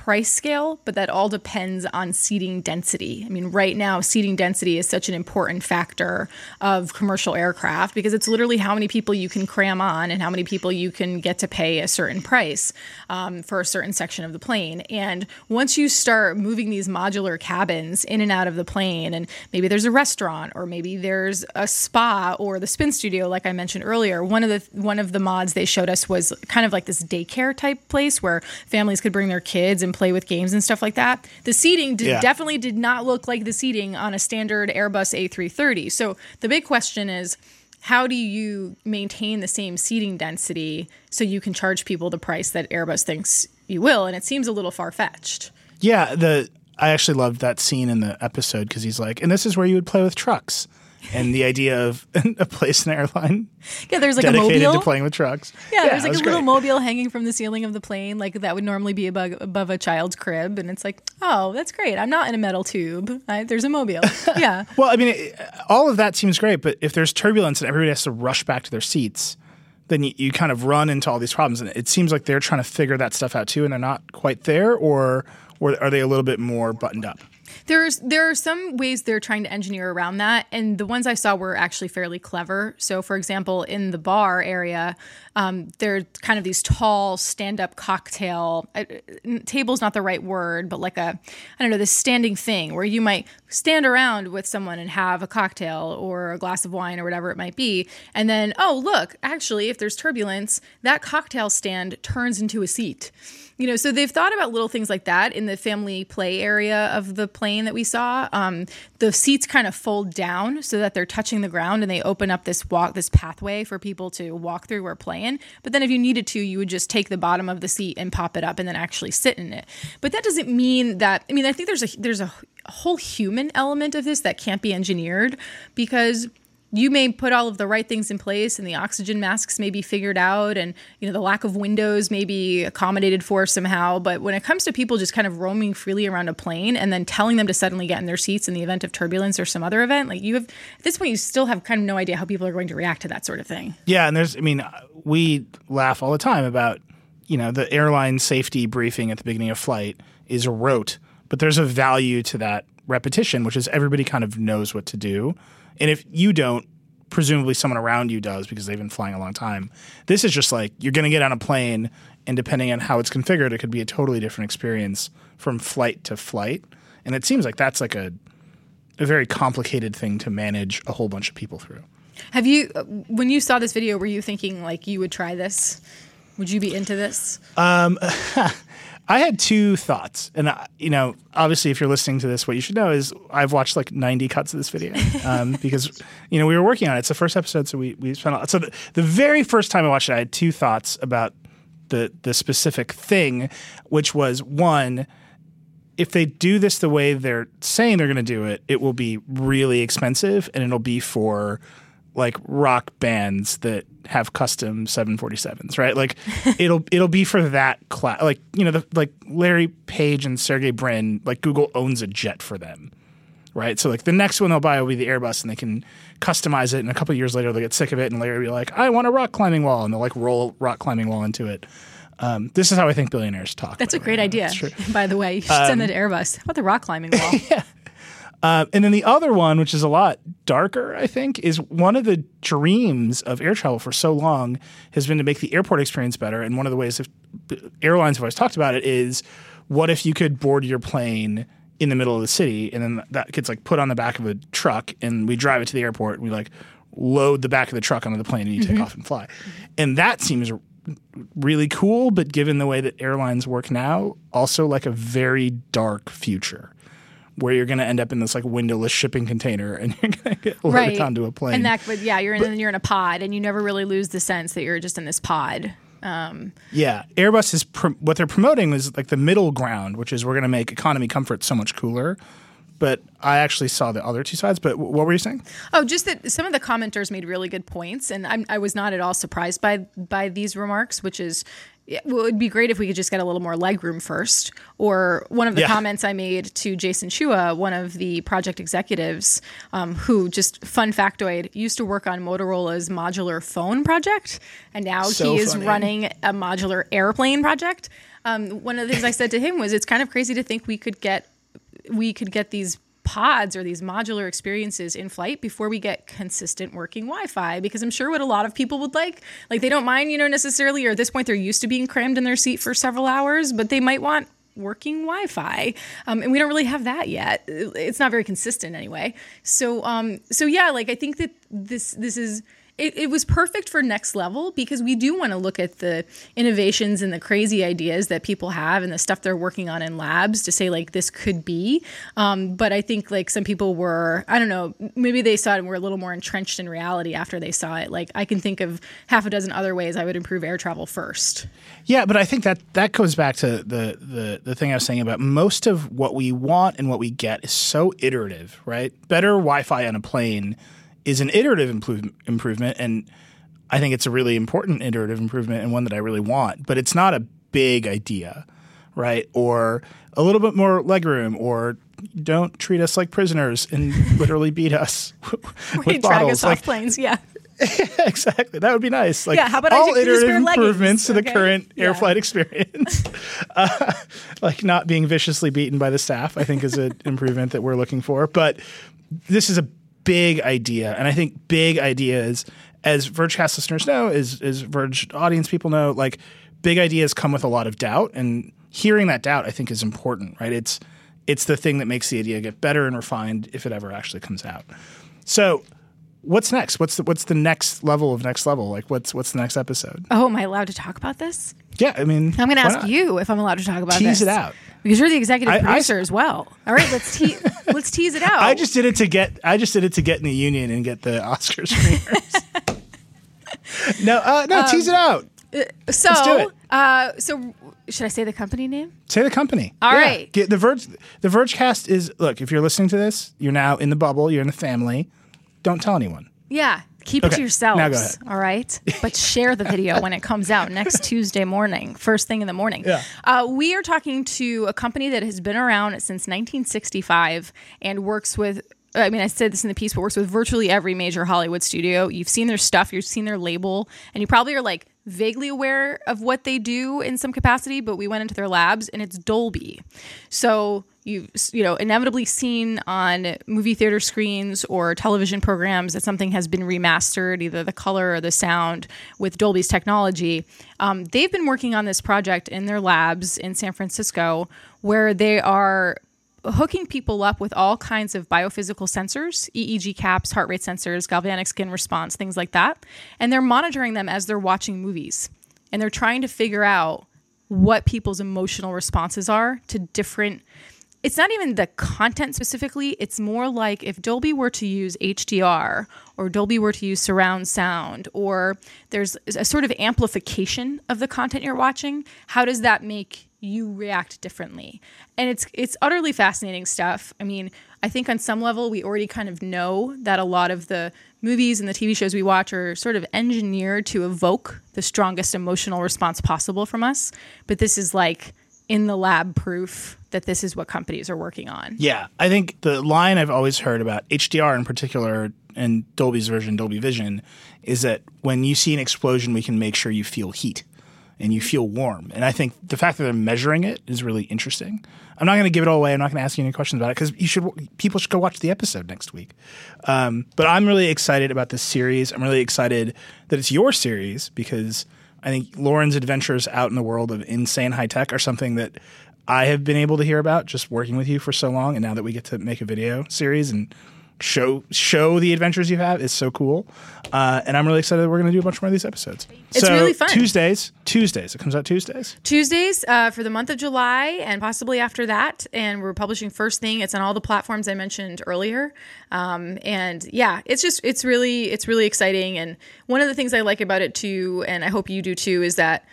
price scale, but that all depends on seating density. I mean, right now, seating density is such an important factor of commercial aircraft because it's literally how many people you can cram on and how many people you can get to pay a certain price um, for a certain section of the plane. And once you start moving these modular cabins in and out of the plane, and maybe there's a restaurant or maybe there's a spa or the spin studio, like I mentioned earlier, one of the one of the mods they showed us was kind of like this daycare type place where families could bring their kids and play with games and stuff like that. The seating did, Yeah. definitely did not look like the seating on a standard Airbus A330. So the big question is how do you maintain the same seating density so you can charge people the price that Airbus thinks you will? And it seems a little far fetched. Yeah, the I actually loved that scene in the episode because he's like, and this is where you would play with trucks. And the idea of a place in an airline Yeah, there's like a mobile. to playing with trucks. yeah, there's like a little great. mobile hanging from the ceiling of the plane, like that would normally be above, above a child's crib, and it's like, oh, that's great. I'm not in a metal tube. I, there's a mobile. Yeah, Well, I mean, it, all of that seems great, but if there's turbulence and everybody has to rush back to their seats, then you, you kind of run into all these problems. And it seems like they're trying to figure that stuff out too, and they're not quite there, or or are they a little bit more buttoned up? There's there are some ways they're trying to engineer around that, and the ones I saw were actually fairly clever. So, for example, in the bar area, um, there are kind of these tall stand-up cocktail uh, table's not the right word, but like a I don't know this standing thing where you might stand around with someone and have a cocktail or a glass of wine or whatever it might be, and then oh look, actually, if there's turbulence, that cocktail stand turns into a seat. You know, so they've thought about little things like that in the family play area of the plane that we saw. Um, the seats kind of fold down so that they're touching the ground, and they open up this walk, this pathway for people to walk through or playing. But then, if you needed to, you would just take the bottom of the seat and pop it up, and then actually sit in it. But that doesn't mean that. I mean, I think there's a there's a whole human element of this that can't be engineered because you may put all of the right things in place and the oxygen masks may be figured out and you know the lack of windows may be accommodated for somehow but when it comes to people just kind of roaming freely around a plane and then telling them to suddenly get in their seats in the event of turbulence or some other event like you have at this point you still have kind of no idea how people are going to react to that sort of thing Yeah, and there's, I mean, we laugh all the time about, you know, the airline safety briefing at the beginning of flight is rote, but there's a value to that repetition, which is everybody kind of knows what to do. And if you don't, presumably someone around you does because they've been flying a long time. This is just like you're going to get on a plane, and depending on how it's configured, it could be a totally different experience from flight to flight. And it seems like that's like a, a very complicated thing to manage a whole bunch of people through. have you uh, when you saw this video were you thinking like you would try this would you be into this I had two thoughts, and I, you know, obviously, if you're listening to this, what you should know is I've watched like 90 cuts of this video um, because you know we were working on it. It's the first episode, so we we spent. A lot. So the, the very first time I watched it, I had two thoughts about the the specific thing, which was one. If they do this the way they're saying they're going to do it, it will be really expensive, and it'll be for like rock bands that have custom 747s, right? Like it'll it'll be for that class. Like you know, the, like Larry Page and Sergey Brin, like Google owns a jet for them, right? So like the next one they'll buy will be the Airbus, and they can customize it. And a couple of years later, they'll get sick of it, and Larry will be like, "I want a rock climbing wall," and they'll like roll rock climbing wall into it. Um, this is how I think billionaires talk. that's a great way. idea by the way you should send that to airbus How about the rock climbing wall Uh, and then the other one, which is a lot darker, I think, is one of the dreams of air travel for so long has been to make the airport experience better. And one of the ways if airlines have always talked about it is what if you could board your plane in the middle of the city and then that gets like put on the back of a truck and we drive it to the airport and we like load the back of the truck onto the plane and you take off and fly. And that seems really cool, but given the way that airlines work now, also like a very dark future where you're going to end up in this like windowless shipping container and you're going to get loaded onto a plane. And that, but yeah, you're in, you're in a pod, and you never really lose the sense that you're just in this pod. Um, yeah, Airbus is pr- what they're promoting is like the middle ground, which is we're going to make economy comfort so much cooler. But I actually saw the other two sides. But w- what were you saying? Oh, just that some of the commenters made really good points, and I'm, I was not at all surprised by by these remarks. Which is, it would be great if we could just get a little more legroom first. Or one of the Yeah. comments I made to Jason Chua, one of the project executives, um, who just fun factoid used to work on Motorola's modular phone project, and now So he is funny. running a modular airplane project. Um, one of the things I said to him was, it's kind of crazy to think we could get we could get these pods or these modular experiences in flight before we get consistent working Wi-Fi because I'm sure what a lot of people would like. Like they don't mind you know necessarily or at this point they're used to being crammed in their seat for several hours but they might want working Wi-Fi. Um, and we don't really have that yet. It's not very consistent anyway. So um so yeah like I think that this this is it, it was perfect for next level because we do want to look at the innovations and the crazy ideas that people have and the stuff they're working on in labs to say like this could be. Um, but I think like some people were, I don't know, maybe they saw it and were a little more entrenched in reality after they saw it. Like I can think of half a dozen other ways I would improve air travel first. Yeah, but I think that that goes back to the the the thing I was saying about most of what we want and what we get is so iterative, right? Better Wi-Fi on a plane is an iterative improve, improvement, and I think it's a really important iterative improvement and one that I really want. But it's not a big idea, right? Or a little bit more legroom, or don't treat us like prisoners and literally beat us with drag bottles. us Like off planes, yeah. exactly. That would be nice. Like Yeah, how about all iterative leggings, improvements to the okay? current air flight experience. uh, like not being viciously beaten by the staff, I think is an improvement that we're looking for. But this is a big idea, and I think big ideas, as Vergecast listeners know, as as Verge audience people know, like big ideas come with a lot of doubt, and hearing that doubt, I think, is important. Right? It's it's the thing that makes the idea get better and refined if it ever actually comes out. So what's next? What's the what's the next level of next level? Like what's what's the next episode? Oh, am I allowed to talk about this? Yeah, I mean, I'm going to ask not? you if I'm allowed to talk about Tease this. it out. Because you're the executive I- I- producer as well. All right, let's te- let's tease it out. I just did it to get. I just did it to get in the union and get the Oscar screeners. no, uh, no, tease it out. so let's do it. uh so should I say the company name? Say the company. All All right. right. Get the Verge. The Vergecast is. Look, if you're listening to this, you're now in the bubble. You're in the family. Don't tell anyone. Yeah. Keep it to yourselves. now go ahead. All right. But share the video when it comes out next Tuesday morning, first thing in the morning. Yeah. Uh, we are talking to a company that has been around since 1965 and works with. I mean, I said this in the piece, but works with virtually every major Hollywood studio. You've seen their stuff, you've seen their label, and you probably are like vaguely aware of what they do in some capacity. But we went into their labs, and it's Dolby. So you've you know inevitably seen on movie theater screens or television programs that something has been remastered, either the color or the sound, with Dolby's technology. Um, they've been working on this project in their labs in San Francisco, where they are hooking people up with all kinds of biophysical sensors, EEG caps, heart rate sensors, galvanic skin response, things like that. And they're monitoring them as they're watching movies. And they're trying to figure out what people's emotional responses are to different it's not even the content specifically. It's more like if Dolby were to use HDR or Dolby were to use surround sound or there's a sort of amplification of the content you're watching, how does that make you react differently? And it's it's utterly fascinating stuff. I mean, I think on some level we already kind of know that a lot of the movies and the TV shows we watch are sort of engineered to evoke the strongest emotional response possible from us. But this is like in the lab proof that this is what companies are working on. Yeah, I think the line I've always heard about HDR in particular and Dolby's version, Dolby Vision, is that when you see an explosion, we can make sure you feel heat and you feel warm. And I think the fact that they're measuring it is really interesting. I'm not going to give it all away. I'm not going to ask you any questions about it because you should. People should go watch the episode next week. Um, but I'm really excited about this series. I'm really excited that it's your series because I think Lauren's adventures out in the world of insane high tech are something that I have been able to hear about just working with you for so long, and now that we get to make a video series and show show the adventures you have is so cool. Uh, and I'm really excited that we're going to do a bunch more of these episodes. It's so really fun. Tuesdays, Tuesdays. It comes out Tuesdays. Tuesdays uh, for the month of July and possibly after that. And we're publishing first thing. It's on all the platforms I mentioned earlier. Um, and yeah, it's just it's really it's really exciting. And one of the things I like about it too, and I hope you do too, is that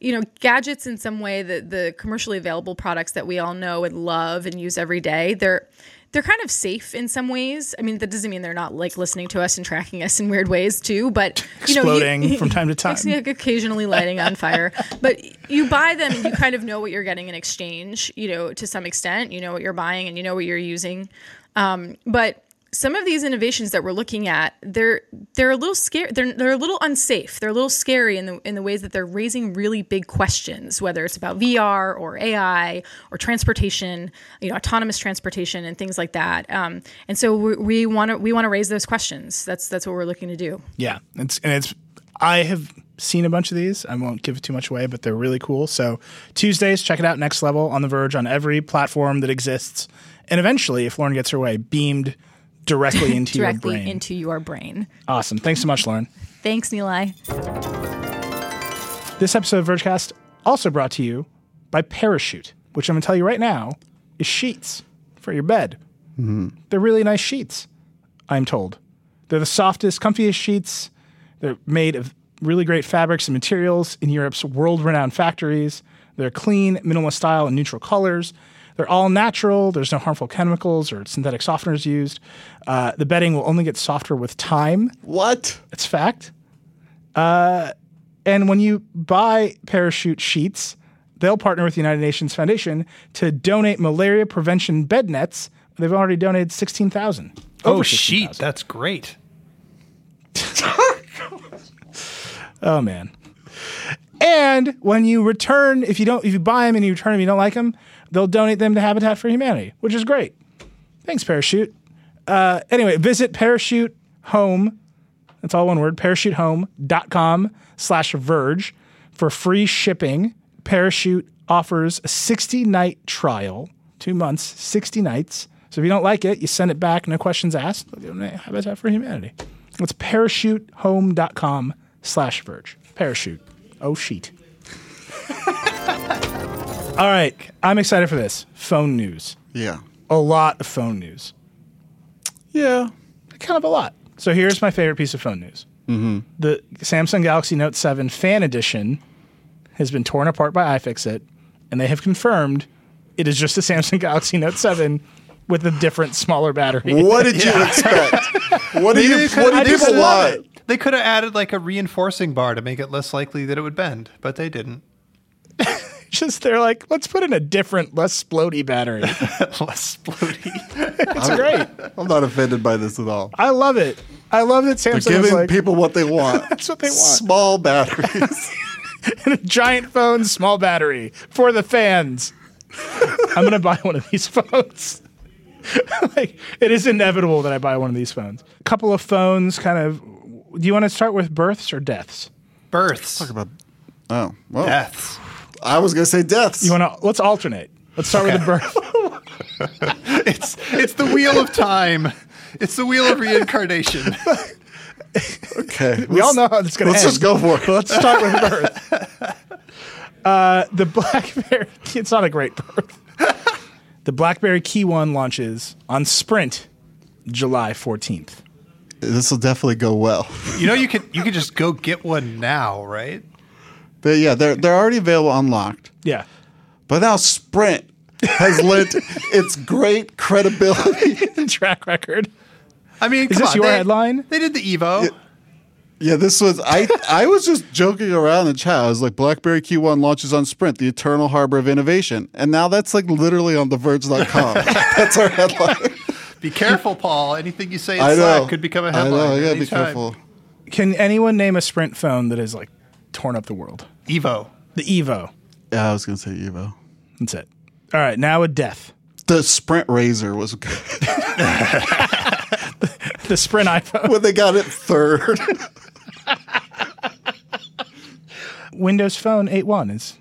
you know gadgets in some way the the commercially available products that we all know and love and use every day they're they're kind of safe in some ways. I mean, that doesn't mean they're not like listening to us and tracking us in weird ways too. But you know, you, from time to time. like occasionally lighting on fire. But you buy them and you kind of know what you're getting in exchange. You know, to some extent, you know what you're buying and you know what you're using. Um, but some of these innovations that we're looking at, they're they're a little scary. They're they're a little unsafe. They're a little scary in the in the ways that they're raising really big questions, whether it's about VR or AI or transportation, you know, autonomous transportation and things like that. Um, and so we want to we want to raise those questions. That's that's what we're looking to do. Yeah, it's and it's. I have seen a bunch of these. I won't give it too much away, but they're really cool. So Tuesdays, check it out. Next level on the Verge on every platform that exists, and eventually, if Lauren gets her way, beamed directly into Directly your brain. into your brain. awesome. Thanks so much, Lauren. Thanks, Nilay. This episode of Vergecast also brought to you by Parachute, which I'm going to tell you right now is sheets for your bed. Mm-hmm. They're really nice sheets, I'm told. They're the softest, comfiest sheets. They're made of really great fabrics and materials in Europe's world renowned factories. They're clean, minimalist style, and neutral colors. They're all natural. There's no harmful chemicals or synthetic softeners used. Uh, the bedding will only get softer with time. What? It's fact. Uh, and when you buy parachute sheets, they'll partner with the United Nations Foundation to donate malaria prevention bed nets. They've already donated 16,000. Oh, Over sheet. 16,000. That's great. Oh man. And when you return, if you don't, if you buy them and you return them, you don't like them, they'll donate them to Habitat for Humanity, which is great. Thanks, Parachute. Uh, anyway, visit Parachute Home. That's all one word. ParachuteHome.com slash Verge for free shipping. Parachute offers a 60 night trial, two months, 60 nights. So if you don't like it, you send it back, no questions asked. Habitat for Humanity. It's parachutehome.com slash Verge. Parachute. Oh, sheet. All right. I'm excited for this. Phone news. Yeah. A lot of phone news. Yeah. Kind of a lot. So here's my favorite piece of phone news. Mm-hmm. The Samsung Galaxy Note 7 Fan Edition has been torn apart by iFixit, and they have confirmed it is just a Samsung Galaxy Note 7 with a different, smaller battery. What did you expect? What do you? they What I did just people love want? They could have added like a reinforcing bar to make it less likely that it would bend, but they didn't. Just they're like, let's put in a different, less splody battery. less splody. It's great. I'm not offended by this at all. I love it. I love that They're giving like people what they want. That's what they want. Small batteries. and a giant phone, small battery for the fans. I'm gonna buy one of these phones. like it is inevitable that I buy one of these phones. A couple of phones, kind of. Do you want to start with births or deaths? Births. Talk about. Oh, well. Deaths. I was gonna say deaths. You want to? Let's alternate. Let's start with the birth. It's it's the wheel of time. It's the wheel of reincarnation. okay. We all know how it's gonna Let's end. just go for it. Let's start with birth. Uh, the BlackBerry. It's not a great birth. The BlackBerry KeyOne launches on Sprint, July 14th. This will definitely go well. You know you could you could just go get one now, right? But yeah, they're they're already available unlocked. Yeah. But now Sprint has lent its great credibility. and Track record. I mean, Is come this on, your they- headline? They did the Evo. Yeah, this was I. I was just joking around in chat. I was like, BlackBerry KeyOne launches on Sprint, the eternal harbor of innovation, and now that's like literally on TheVerge.com. that's our headline. Be careful, Paul. Anything you say in Slack could become a headline. know. I gotta be anytime. careful. Can anyone name a Sprint phone that has like torn up the world? Evo. The Evo. Yeah, I was gonna say Evo. That's it. All right, now a death. The Sprint Razr was good The Sprint iPhone. when they got it third. Windows Phone 8.1 is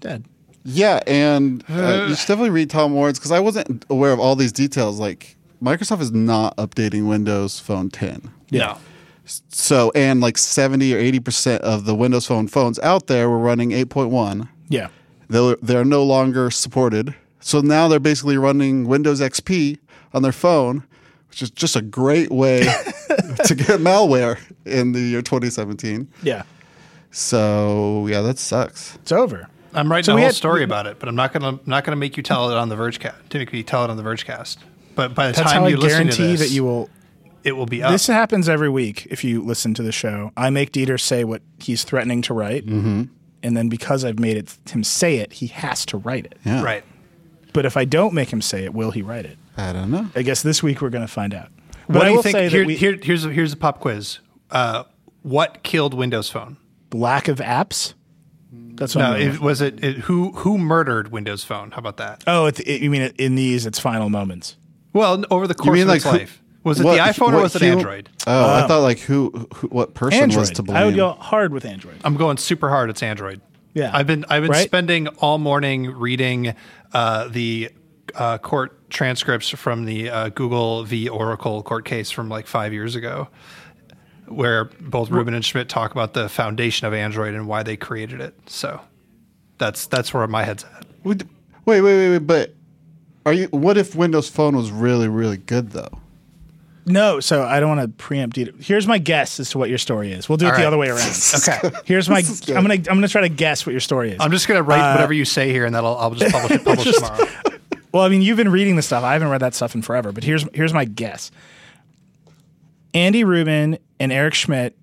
dead. Yeah, and uh, you should definitely read Tom Warren's because I wasn't aware of all these details. Like Microsoft is not updating Windows Phone 10. No. So, and like 70 or 80% of the Windows Phone phones out there were running 8.1. Yeah. They're, they're no longer supported. So now they're basically running Windows XP on their phone, which is just a great way to get malware in the year 2017. Yeah. So, yeah, that sucks. It's over. I'm writing So a whole had- story about it, but I'm not gonna not gonna make you tell it on the Vergecast. To make you tell it on the Vergecast. But by the That's time how I you listen to guarantee this, that you will. It will be up. This happens every week if you listen to the show. I make Dieter say what he's threatening to write. Mm-hmm. And then because I've made it him say it, he has to write it. Yeah. right. But if I don't make him say it, will he write it? I don't know. I guess this week we're going to find out. But What I do you will think? say Here, that we, here, here's a, here's a pop quiz. Uh, what killed Windows Phone? lack of apps. That's what No, I'm going it, was it, it who who murdered Windows Phone? How about that? Oh, it, it, you mean in these its final moments? Well, over the course mean of like its who- life, was it what- the iPhone or was it Android? Oh, I thought like who, who what person Android. was to blame. I would go hard with Android. I'm going super hard. It's Android. Yeah. I've been I've been Right? spending all morning reading uh, the uh, court transcripts from the uh, Google v Oracle court case from like five years ago, where both Rubin and Schmidt talk about the foundation of Android and why they created it. So that's that's where my head's at. Wait, wait, wait, wait. But are you? What if Windows Phone was really, really good though? No, so I don't want to preempt you. Here's my guess as to what your story is. We'll do it All the right. other way around. Okay. Here's my. This is good. I'm gonna. I'm gonna try to guess what your story is. I'm just gonna write uh, whatever you say here, and that'll I'll just publish it publish Just- tomorrow. Well, I mean, you've been reading the stuff. I haven't read that stuff in forever. But here's here's my guess. Andy Rubin and Eric Schmidt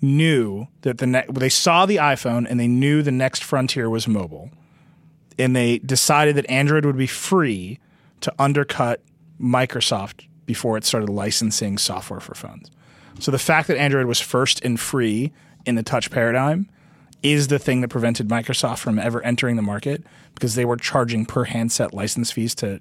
knew that the ne- they saw the iPhone and they knew the next frontier was mobile, and they decided that Android would be free to undercut Microsoft before it started licensing software for phones. So the fact that Android was first and free in the touch paradigm is the thing that prevented Microsoft from ever entering the market because they were charging per handset license fees to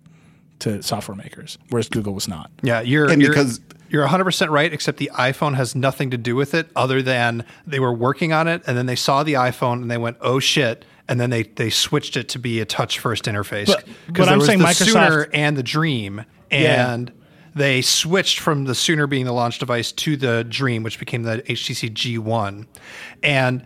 to software makers, whereas Google was not. Yeah, you're And you're, because- you're 100 percent right. Except the iPhone has nothing to do with it, other than they were working on it, and then they saw the iPhone and they went, "Oh shit!" And then they they switched it to be a touch first interface. But- 'Cause but there I'm was saying the Microsoft- Sooner and the Dream, Yeah. They switched from the Sooner being the launch device to the Dream, which became the HTC G1, and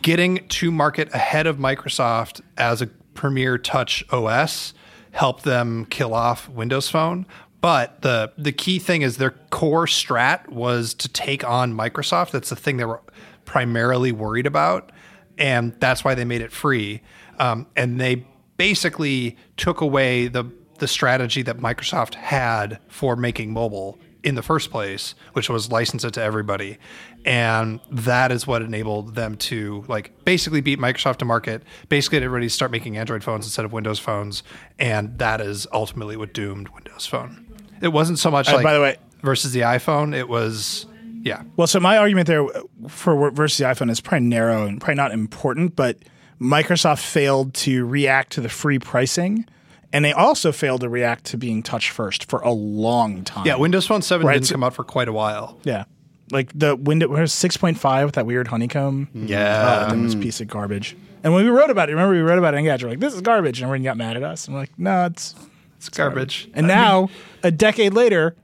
getting to market ahead of Microsoft as a premier touch OS helped them kill off Windows Phone. But the the key thing is their core strat was to take on Microsoft. That's the thing they were primarily worried about, and that's why they made it free. Um, and they basically took away the the strategy that Microsoft had for making mobile in the first place, which was license it to everybody. And that is what enabled them to like basically beat Microsoft to market, basically get everybody to start making Android phones instead of Windows phones. And that is ultimately what doomed Windows Phone. It wasn't so much Uh, like by the way- versus the iPhone, it was yeah. Well, so my argument there for versus the iPhone is probably narrow and probably not important, but Microsoft failed to react to the free pricing, and they also failed to react to being touch first for a long time. Yeah, Windows Phone 7 Right, didn't come out for quite a while. yeah, like the window was six point five with that weird honeycomb. Yeah. Oh, that was a piece of garbage. And when we wrote about it, remember we wrote about it in Engadget, we're like, this is garbage. And everyone got mad at us. I'm like, no, it's. It's garbage. And now, a decade later,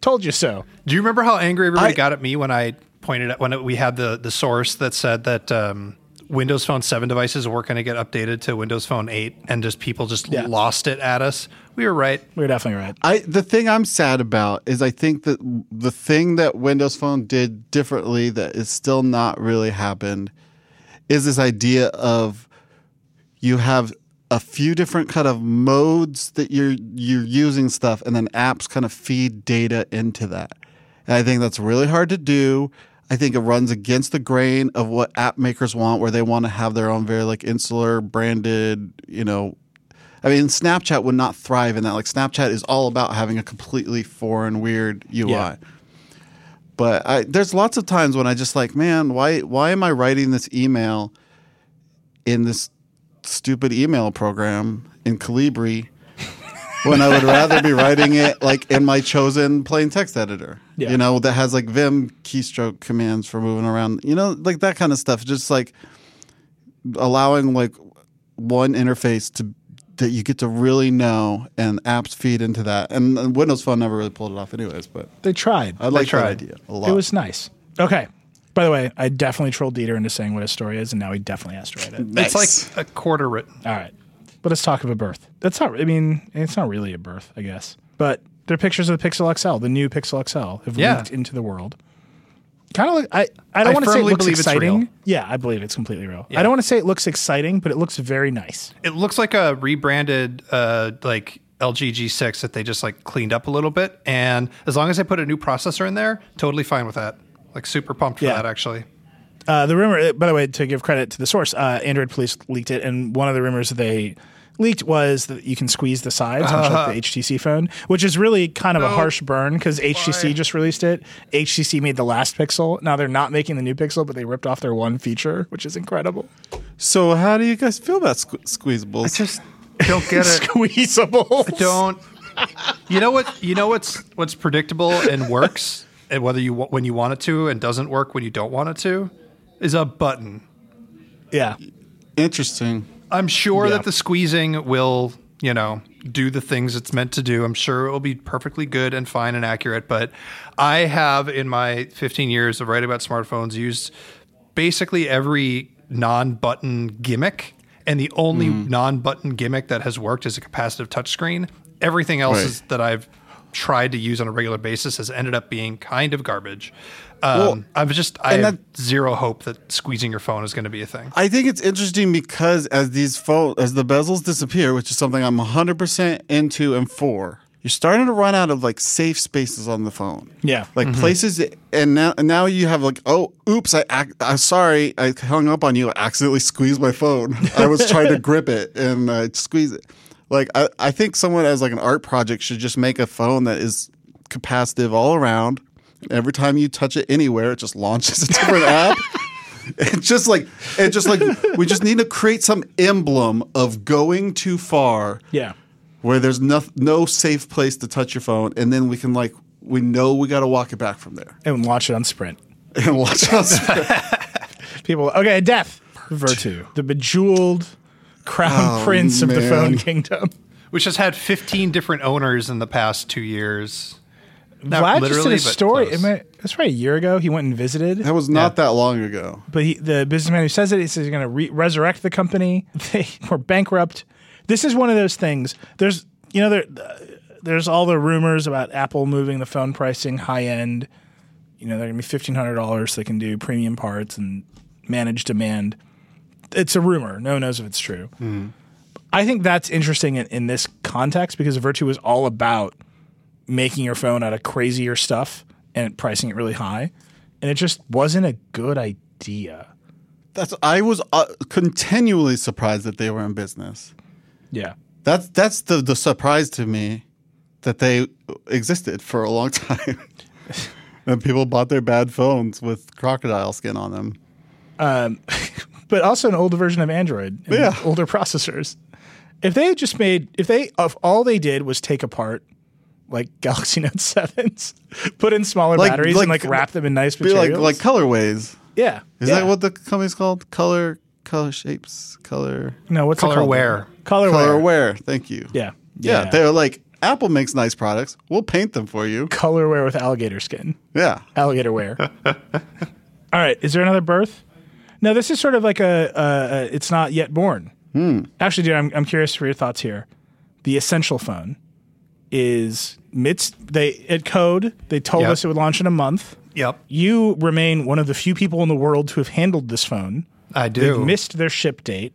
told you so. Do you remember how angry everybody I- got at me when I pointed at when it, we had the the source that said that um, Windows Phone 7 devices weren't going to get updated to Windows Phone 8 and just people just Yeah. lost it at us? We were right. We were definitely right. I the thing I'm sad about is I think that the thing that Windows Phone did differently that is still not really happened is this idea of you have a few different kind of modes that you're you're using stuff and then apps kind of feed data into that. And I think that's really hard to do. I think it runs against the grain of what app makers want where they want to have their own very like insular branded, you know, I mean, Snapchat would not thrive in that. Like, Snapchat is all about having a completely foreign, weird UI. Yeah. But I, there's lots of times when I just like, man, why why am I writing this email in this stupid email program in Calibri when I would rather be writing it like in my chosen plain text editor? Yeah. You know, that has like Vim keystroke commands for moving around. You know, like that kind of stuff. Just like allowing like one interface to that you get to really know and apps feed into that. And, and Windows Phone never really pulled it off, anyways. But They tried. I like that idea a lot. It was nice. Okay. By the way, I definitely trolled Dieter into saying what a story is, and now he definitely has to write it. It's like a quarter written. All right. But let's talk of a birth. That's not, I mean, it's not really a birth, I guess. But they're pictures of the Pixel XL, the new Pixel XL, have Yeah. leaked into the world. Kind of like, I, I don't want to say it looks exciting. Yeah, I believe it's completely real. Yeah. I don't want to say it looks exciting, but it looks very nice. It looks like a rebranded uh, like LG G6 that they just like cleaned up a little bit. And as long as they put a new processor in there, totally fine with that. Like super pumped for Yeah. that actually. Uh, the rumor, by the way, to give credit to the source, uh, Android Police leaked it, and one of the rumors they leaked was that you can squeeze the sides, much like the uh-huh. HTC phone, which is really kind of a harsh burn because HTC just released it. HTC made the last Pixel. Now they're not making the new Pixel, but they ripped off their one feature, which is incredible. so how do you guys feel about sque- squeezables? Just don't get it. Squeezable. don't. You know what? You know what's what's predictable and works, and whether you when you want it to, and doesn't work when you don't want it to, is a button. Yeah. Interesting. I'm sure Yeah. that the squeezing will, you know, do the things it's meant to do. I'm sure it will be perfectly good and fine and accurate. But I have, in my 15 years of writing about smartphones, used basically every non button gimmick. And the only mm. non button gimmick that has worked is a capacitive touchscreen. Everything else Right. is, that I've tried to use on a regular basis has ended up being kind of garbage. Um, Well, I've just, I and have that- zero hope that squeezing your phone is going to be a thing. I think it's interesting because as these phone as the bezels disappear, which is something I'm 100% into and for, you're starting to run out of like safe spaces on the phone. Yeah. Like places, and now and now you have like, oh, oops, I, ac- I'm sorry, I hung up on you. I accidentally squeezed my phone. I was trying to grip it and uh, squeeze it. Like I, I think someone as like an art project should just make a phone that is capacitive all around. Every time you touch it anywhere, it just launches a different app. It's just like it just like we just need to create some emblem of going too far Yeah. where there's no no safe place to touch your phone, and then we can like we know we got to walk it back from there And watch it on Sprint. and watch us. People, okay, Death. Vertu. the bejeweled crown Oh, prince of the phone kingdom. which has had 15 different owners in the past two years. Not Vlad just did a story. close. Am I- That's probably a year ago. He went and visited. that was not that long ago. but he, the businessman who says it, he says he's going to re- resurrect the company. They were bankrupt. This is one of those things. There's, you know, there, there's all the rumors about Apple moving the phone pricing high end. You know, they're going to be fifteen hundred dollars. So they can do premium parts and manage demand. It's a rumor. No one knows if it's true. I think that's interesting in, in this context because Vertu is all about making your phone out of crazier stuff and pricing it really high, and it just wasn't a good idea. That's I was uh, continually surprised that they were in business. Yeah. That's that's the the surprise to me that they existed for a long time. and people bought their bad phones with crocodile skin on them. But also an older version of Android and Yeah. older processors. If they had just made, if they, if all they did was take apart like Galaxy Note 7s, put in smaller Like- batteries like- and like wrap them in nice Be like materials. like colorways. yeah. Is yeah. that what the company's called? Color color shapes color No, what's Color it called? wear. Color, ColorWare. Thank you. Yeah. yeah. They're like Apple makes nice products. We'll paint them for you. ColorWare with alligator skin. Yeah. Alligator wear. All right. Is there another birth? No, this is sort of like a, a, a it's not yet born. Hmm. Actually, dude, I'm, I'm curious for your thoughts here. The essential phone is midst they at code they told Yep. us it would launch in a month. Yep, You remain one of the few people in the world to have handled this phone. I do. They've missed their ship date.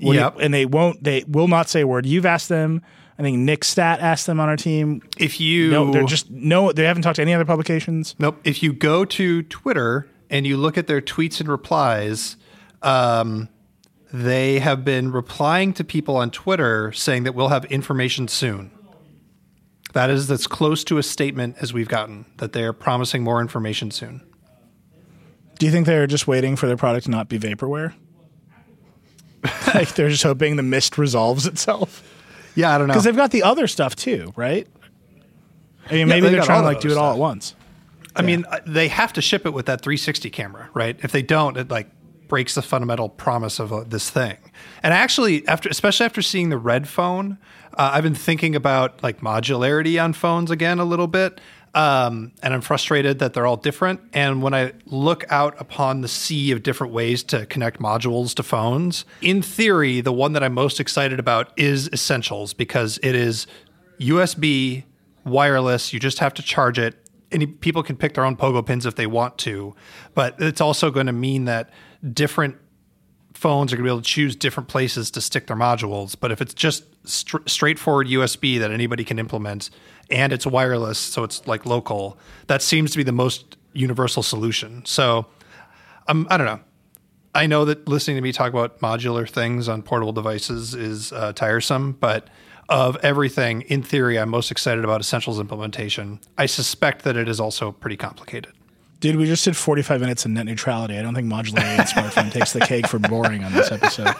What do you- Yep. and they won't. They will not say a word. You've asked them. I think Nick Statt asked them on our team. if you No, they're just no. They haven't talked to any other publications. Nope. If you go to Twitter and you look at their tweets and replies, um, they have been replying to people on Twitter saying that we'll have information soon. That is as close to a statement as we've gotten that they are promising more information soon. Do you think they're just waiting for their product to not be vaporware? like they're just hoping the mist resolves itself Yeah, I don't know. because they've got the other stuff too, right? I mean, maybe they've they're trying to like do it all at once. I mean, uh, they have to ship it with that 360 camera, right? If they don't, it like breaks the fundamental promise of uh, this thing. And actually, after especially after seeing the red phone, uh, I've been thinking about like modularity on phones again a little bit. Um, and I'm frustrated that they're all different. And when I look out upon the sea of different ways to connect modules to phones, in theory, the one that I'm most excited about is Essentials because it is USB, wireless. You just have to charge it. Any people can pick their own pogo pins if they want to, but it's also going to mean that different phones are going to be able to choose different places to stick their modules. But if it's just str- straightforward USB that anybody can implement and it's wireless, so it's like local, that seems to be the most universal solution. So um, I don't know. I know that listening to me talk about modular things on portable devices is uh, tiresome, but of everything, in theory, I'm most excited about Essentials implementation. I suspect that it is also pretty complicated. Dude, we just did 45 minutes of net neutrality. I don't think modularity and smartphone takes the cake for boring on this episode.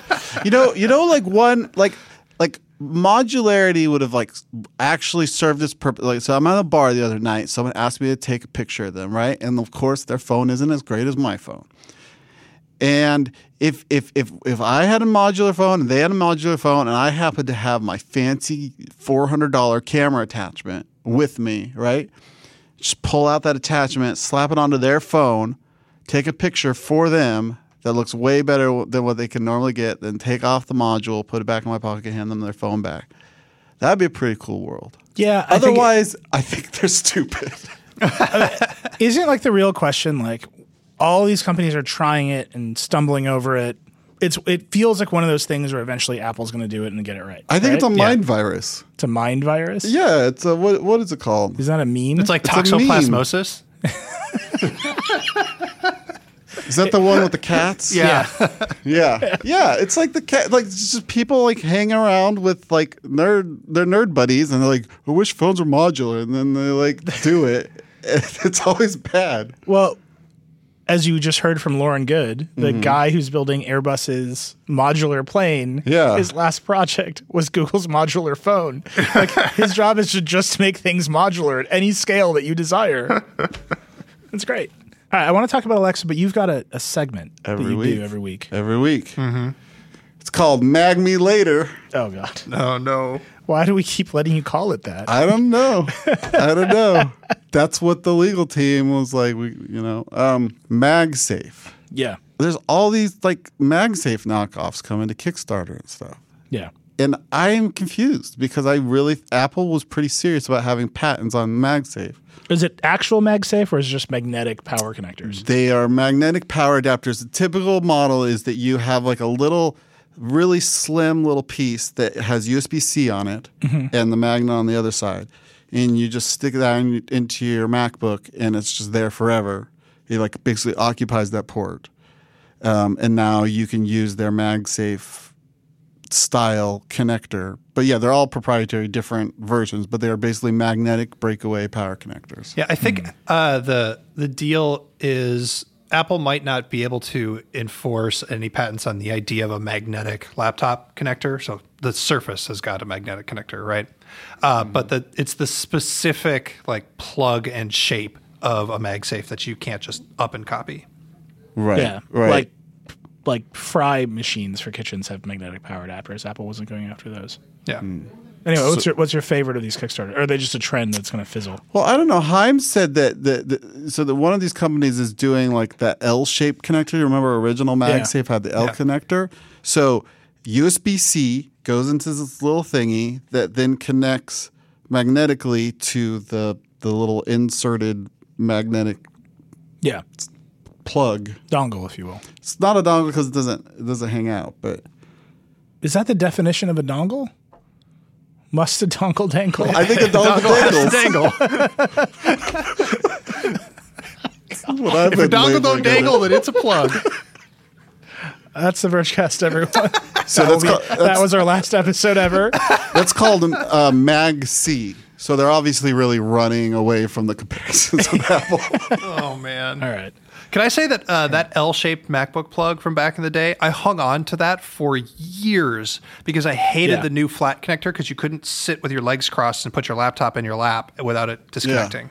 you know, you know, like one like like modularity would have like actually served this purpose. Like, so I'm at a bar the other night. Someone asked me to take a picture of them, right? And of course, their phone isn't as great as my phone. And if if if if I had a modular phone and they had a modular phone and I happened to have my fancy four hundred dollar camera attachment with me, right? Just pull out that attachment, slap it onto their phone, take a picture for them that looks way better than what they can normally get, then take off the module, put it back in my pocket, hand them their phone back. That'd be a pretty cool world. Yeah. I think it- Otherwise, I think they're stupid. isn't it like the real question? Like, all these companies are trying it and stumbling over it. It's it feels like one of those things where eventually Apple's going to do it and get it right. I think right? it's a mind virus. It's a mind virus. Yeah, it's a what? What is it called? Is that a meme? It's like It's toxoplasmosis. Is that the one with the cats? Yeah. yeah, yeah. It's like the cat. Like it's just people like hang around with like nerd their nerd buddies, and they're like, "I wish phones were modular," and then they like do it. It's always bad. Well, as you just heard from Lauren Goode, the Mm-hmm. guy who's building Airbus's modular plane, Yeah. his last project was Google's modular phone. Like his job is to just make things modular at any scale that you desire. That's great. All right, I want to talk about Alexa, but you've got a, a segment Every that you week. do every week. Every week. It's called Mag Me Later. Oh God, oh no. Why do we keep letting you call it that? I don't know. I don't know. That's what the legal team was like. We, you know, um, MagSafe. yeah, There's all these like MagSafe knockoffs coming to Kickstarter and stuff. yeah. And I am confused because I really Apple was pretty serious about having patents on MagSafe. Is it actual MagSafe or is it just magnetic power connectors? They are magnetic power adapters. The typical model is that you have like a little, really slim little piece that has USB C on it and the magnet on the other side. And you just stick that in, into your MacBook and it's just there forever. It like basically occupies that port. Um, and now you can use their MagSafe style connector. But yeah, they're all proprietary, different versions, but they are basically magnetic breakaway power connectors. Yeah, I think uh, the the deal is Apple might not be able to enforce any patents on the idea of a magnetic laptop connector. So the Surface has got a magnetic connector, right? Uh, But the it's the specific like plug and shape of a MagSafe that you can't just up and copy. Right. Yeah, Right. like like fry machines for kitchens have magnetic power adapters. Apple wasn't going after those. Yeah. Anyway, what's your what's your favorite of these Kickstarter? Or are they just a trend that's going to fizzle? Well, I don't know. Chaim said that the, so that one of these companies is doing like that L-shaped connector. You remember original MagSafe had the L Yeah. connector. So USB C goes into this little thingy that then connects magnetically to the the little inserted magnetic Yeah, plug. dongle, if you will. It's not a dongle because it doesn't it doesn't hang out, but Is that the definition of a dongle? Must a dongle dangle? I think a dongle, dangles. Dangle. What I've if a been dongle don't dangle, then it's a plug. That's the Vergecast, everyone. So That, that's be- called, that was our last episode ever. that's called uh, Mag C. So they're obviously really running away from the comparisons of Apple. oh man. All right. Can I say that uh, that L-shaped MacBook plug from back in the day, I hung on to that for years because I hated Yeah. the new flat connector because you couldn't sit with your legs crossed and put your laptop in your lap without it disconnecting.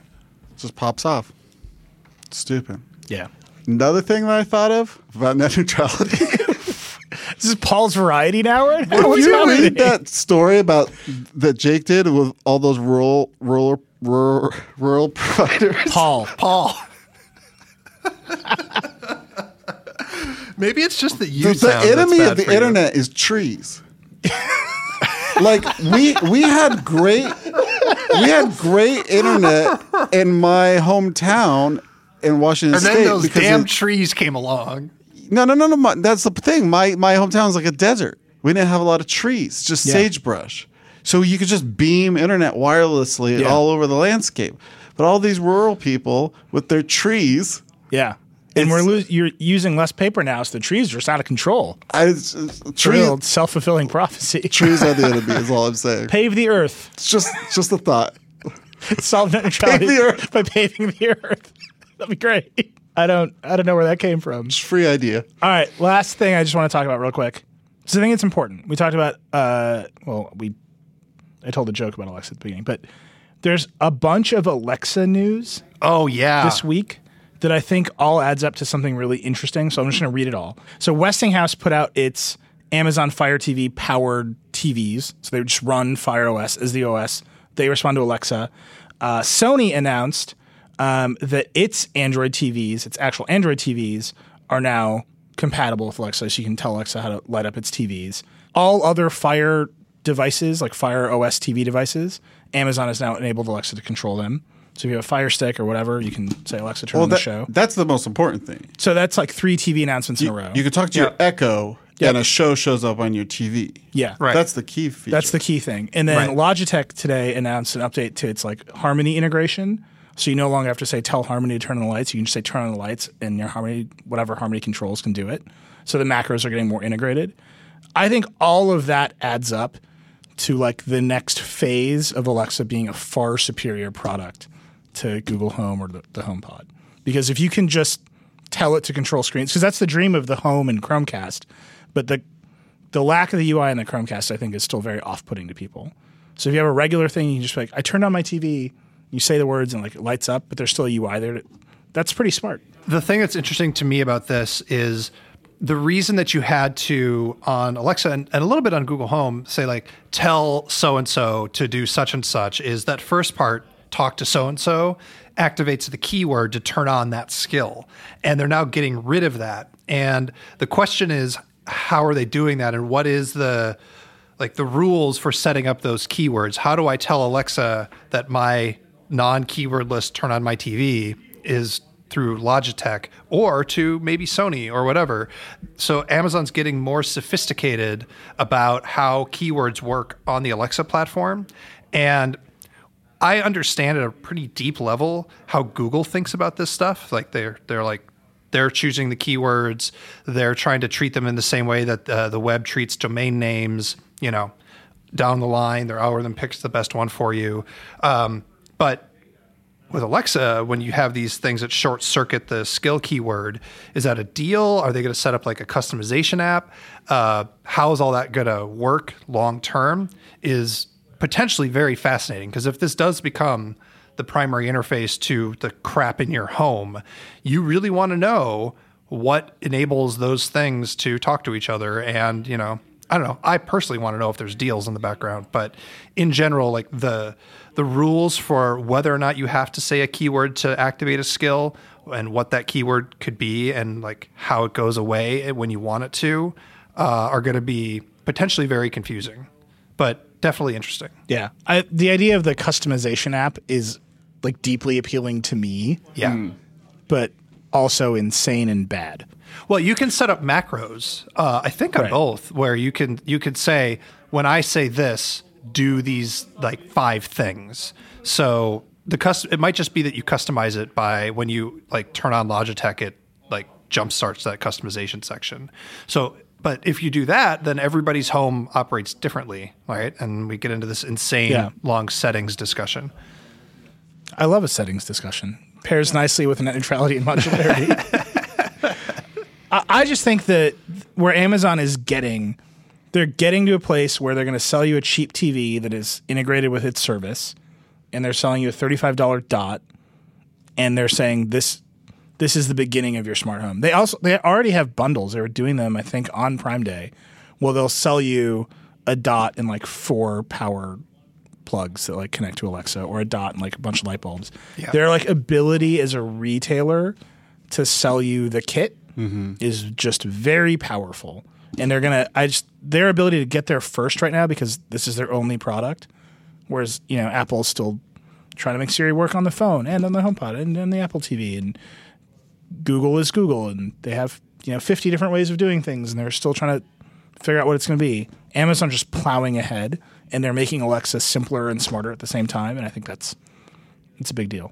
just pops off. Stupid. Yeah. Another thing that I thought of about net neutrality. This is Paul's variety now. Right? Did What's you happening? read that story about that Jake did with all those rural rural rural, rural providers? Paul. Paul. Maybe it's just that you The, the enemy of the you. internet is trees. like we we had great we had great internet in my hometown in Washington And then State those because damn it- trees came along. no no no no my, that's the thing my my hometown is like a desert we didn't have a lot of trees just Yeah. sagebrush so you could just beam internet wirelessly Yeah. all over the landscape but all these rural people with their trees Yeah. And It's- we're lo- you're using less paper now, so the trees are just out of control. I, it's- it's- It's a real trees, self fulfilling prophecy. trees are the enemy is all I'm saying Pave the earth. it's just just a thought Solve net neutrality the earth. by paving the earth. That'd be great. I don't I don't know where that came from. free idea All right, last thing I just want to talk about real quick. So I think it's important. We talked about uh well, we I told a joke about Alexa at the beginning, but there's a bunch of Alexa news Oh yeah. this week that I think all adds up to something really interesting. So I'm just going to read it all. So Westinghouse put out its Amazon Fire TV powered TVs. So they just run Fire OS as the OS. They respond to Alexa. Uh, Sony announced um, that its Android TVs, its actual Android TVs, are now compatible with Alexa. So you can tell Alexa how to light up its TVs. All other Fire devices, like Fire OS TV devices, Amazon has now enabled Alexa to control them. So if you have a Fire Stick or whatever, you can say Alexa turn on the show. that's the most important thing So that's like three TV announcements in a row. you can talk to your Echo Yeah. and a show shows up on your TV yeah, Right. that's the key feature That's the key thing. And then Right. Logitech today announced an update to its like Harmony integration. So you no longer have to say tell Harmony to turn on the lights. You can just say turn on the lights, and your Harmony, whatever Harmony controls, can do it. So the macros are getting more integrated. I think all of that adds up to like the next phase of Alexa being a far superior product to Google Home or the, the HomePod. Because if you can just tell it to control screens, because that's the dream of the Home and Chromecast, but the the lack of the UI in the Chromecast, I think, is still very off-putting to people. So if you have a regular thing, you just like, I turned on my TV, you say the words and like it lights up, but there's still a UI there. That's pretty smart. The thing that's interesting to me about this is the reason that you had to on Alexa and, and a little bit on Google Home say like tell so and so to do such and such is that first part talk to so and so activates the keyword to turn on that skill. And they're now getting rid of that. And the question is how are they doing that? And what is the like the rules for setting up those keywords? How do i tell alexa that my non-keyword list turn on my tv is through logitech or to maybe sony or whatever? So amazon's getting more sophisticated about how keywords work on the alexa platform. And I understand at a pretty deep level how Google thinks about this stuff. Like they're they're like they're choosing the keywords. They're trying to treat them in the same way that uh, the web treats domain names. You know, down the line, their algorithm picks the best one for you. Um, but with Alexa, when you have these things that short circuit the skill keyword, is that a deal? Are they going to set up like a customization app? Uh, how is all that going to work long term? Is potentially very fascinating because if this does become the primary interface to the crap in your home, you really want to know what enables those things to talk to each other. And, you know, I don't know. I personally want to know if there's deals in the background, but in general, like the the rules for whether or not you have to say a keyword to activate a skill and what that keyword could be and like how it goes away when you want it to uh, are going to be potentially very confusing, but definitely interesting. Yeah. I, the idea of the customization app is like deeply appealing to me, Yeah. but also insane and bad. Well, you can set up macros. Uh, I think on Right. both, where you can you could say when I say this, do these like five things. So the custom it might just be that you customize it by when you like turn on Logitech, it like jump starts that customization section. So. But if you do that, then everybody's home operates differently, right? And we get into this insane Yeah. long settings discussion. I love a settings discussion. Pairs nicely with net neutrality and modularity. I, I just think that where Amazon is getting, they're getting to a place where they're going to sell you a cheap TV that is integrated with its service, and they're selling you a thirty-five dollar dot, and they're saying this this is the beginning of your smart home. They also they already have bundles. They were doing them, I think, on Prime Day. Well, they'll sell you a dot and like four power plugs that like connect to Alexa, or a dot and like a bunch of light bulbs. Yeah. Their like ability as a retailer to sell you the kit mm-hmm. is just very powerful. And they're gonna I just their ability to get there first right now because this is their only product. Whereas, you know, Apple's still trying to make Siri work on the phone and on the HomePod and on the Apple TV and Google is Google and they have, you know, 50 different ways of doing things and they're still trying to figure out what it's going to be. Amazon just plowing ahead and they're making Alexa simpler and smarter at the same time and I think that's it's a big deal.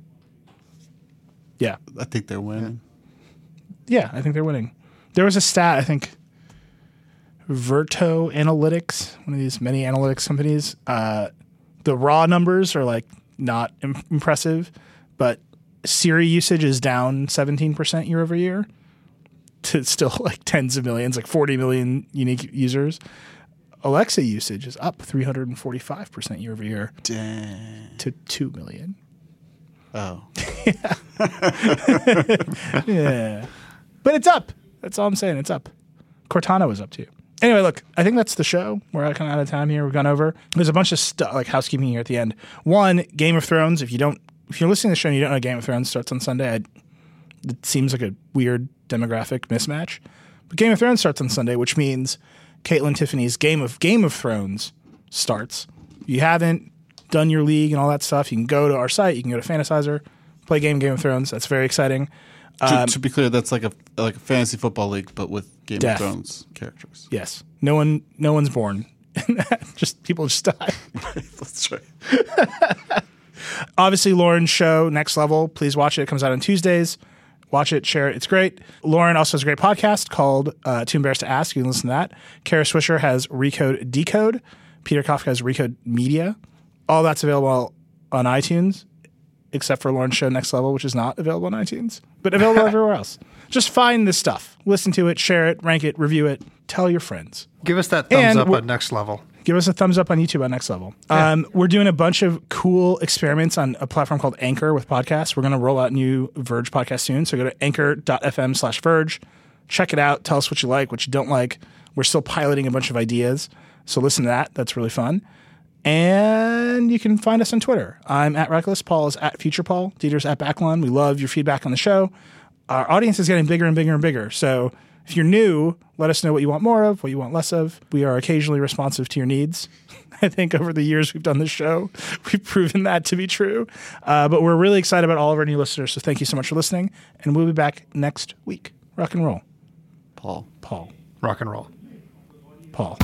Yeah. I think they're winning. Yeah, I think they're winning. There was a stat, I think Verto Analytics, one of these many analytics companies, uh, the raw numbers are like not Im- impressive, but Siri usage is down 17% year over year to still like tens of millions, like 40 million unique users. Alexa usage is up 345% year over year Dang. to 2 million. Oh. Yeah. But it's up. That's all I'm saying. It's up. Cortana was up too. Anyway, look, I think that's the show. We're kind of out of time here. We've gone over. There's a bunch of stuff like housekeeping here at the end. One, Game of Thrones. If you don't, if you're listening to the show and you don't know Game of Thrones starts on Sunday, I, it seems like a weird demographic mismatch. But Game of Thrones starts on Sunday, which means Kaitlyn Tiffany's Game of Game of Thrones starts. If you haven't done your league and all that stuff, you can go to our site. You can go to Fantasizer, play game Game of Thrones. That's very exciting. to, to um, be clear, that's like a like a fantasy football league, but with Game Death. of Thrones characters. Yes. No one no one's born. just people just die. That's right. Obviously Lauren's show, Next Level, please watch it. It comes out on Tuesdays. Watch it, share it. It's great. Lauren also has a great podcast called uh, Too Embarrassed to Ask. You can listen to that. Kara Swisher has Recode Decode. Peter Kafka has Recode Media. All that's available on iTunes, except for Lauren's show Next Level, which is not available on iTunes, but available everywhere else. Just find this stuff, listen to it, share it, rank it, review it, tell your friends. Give us that thumbs And up at next level. give us a thumbs up on YouTube on Next Level. Um, we're doing a bunch of cool experiments on a platform called Anchor with podcasts. We're going to roll out new Verge podcast soon. So go to anchor.fm slash Verge. Check it out. Tell us what you like, what you don't like. We're still piloting a bunch of ideas. So listen to that. That's really fun. And you can find us on Twitter. I'm at Reckless. Paul is at Future Paul. Dieter's at Backlon. We love your feedback on the show. Our audience is getting bigger and bigger and bigger. So if you're new, let us know what you want more of, what you want less of. We are occasionally responsive to your needs. I think over the years we've done this show, we've proven that to be true. Uh, but we're really excited about all of our new listeners. So thank you so much for listening. And we'll be back next week. Rock and roll. Paul. Paul. Rock and roll. Paul.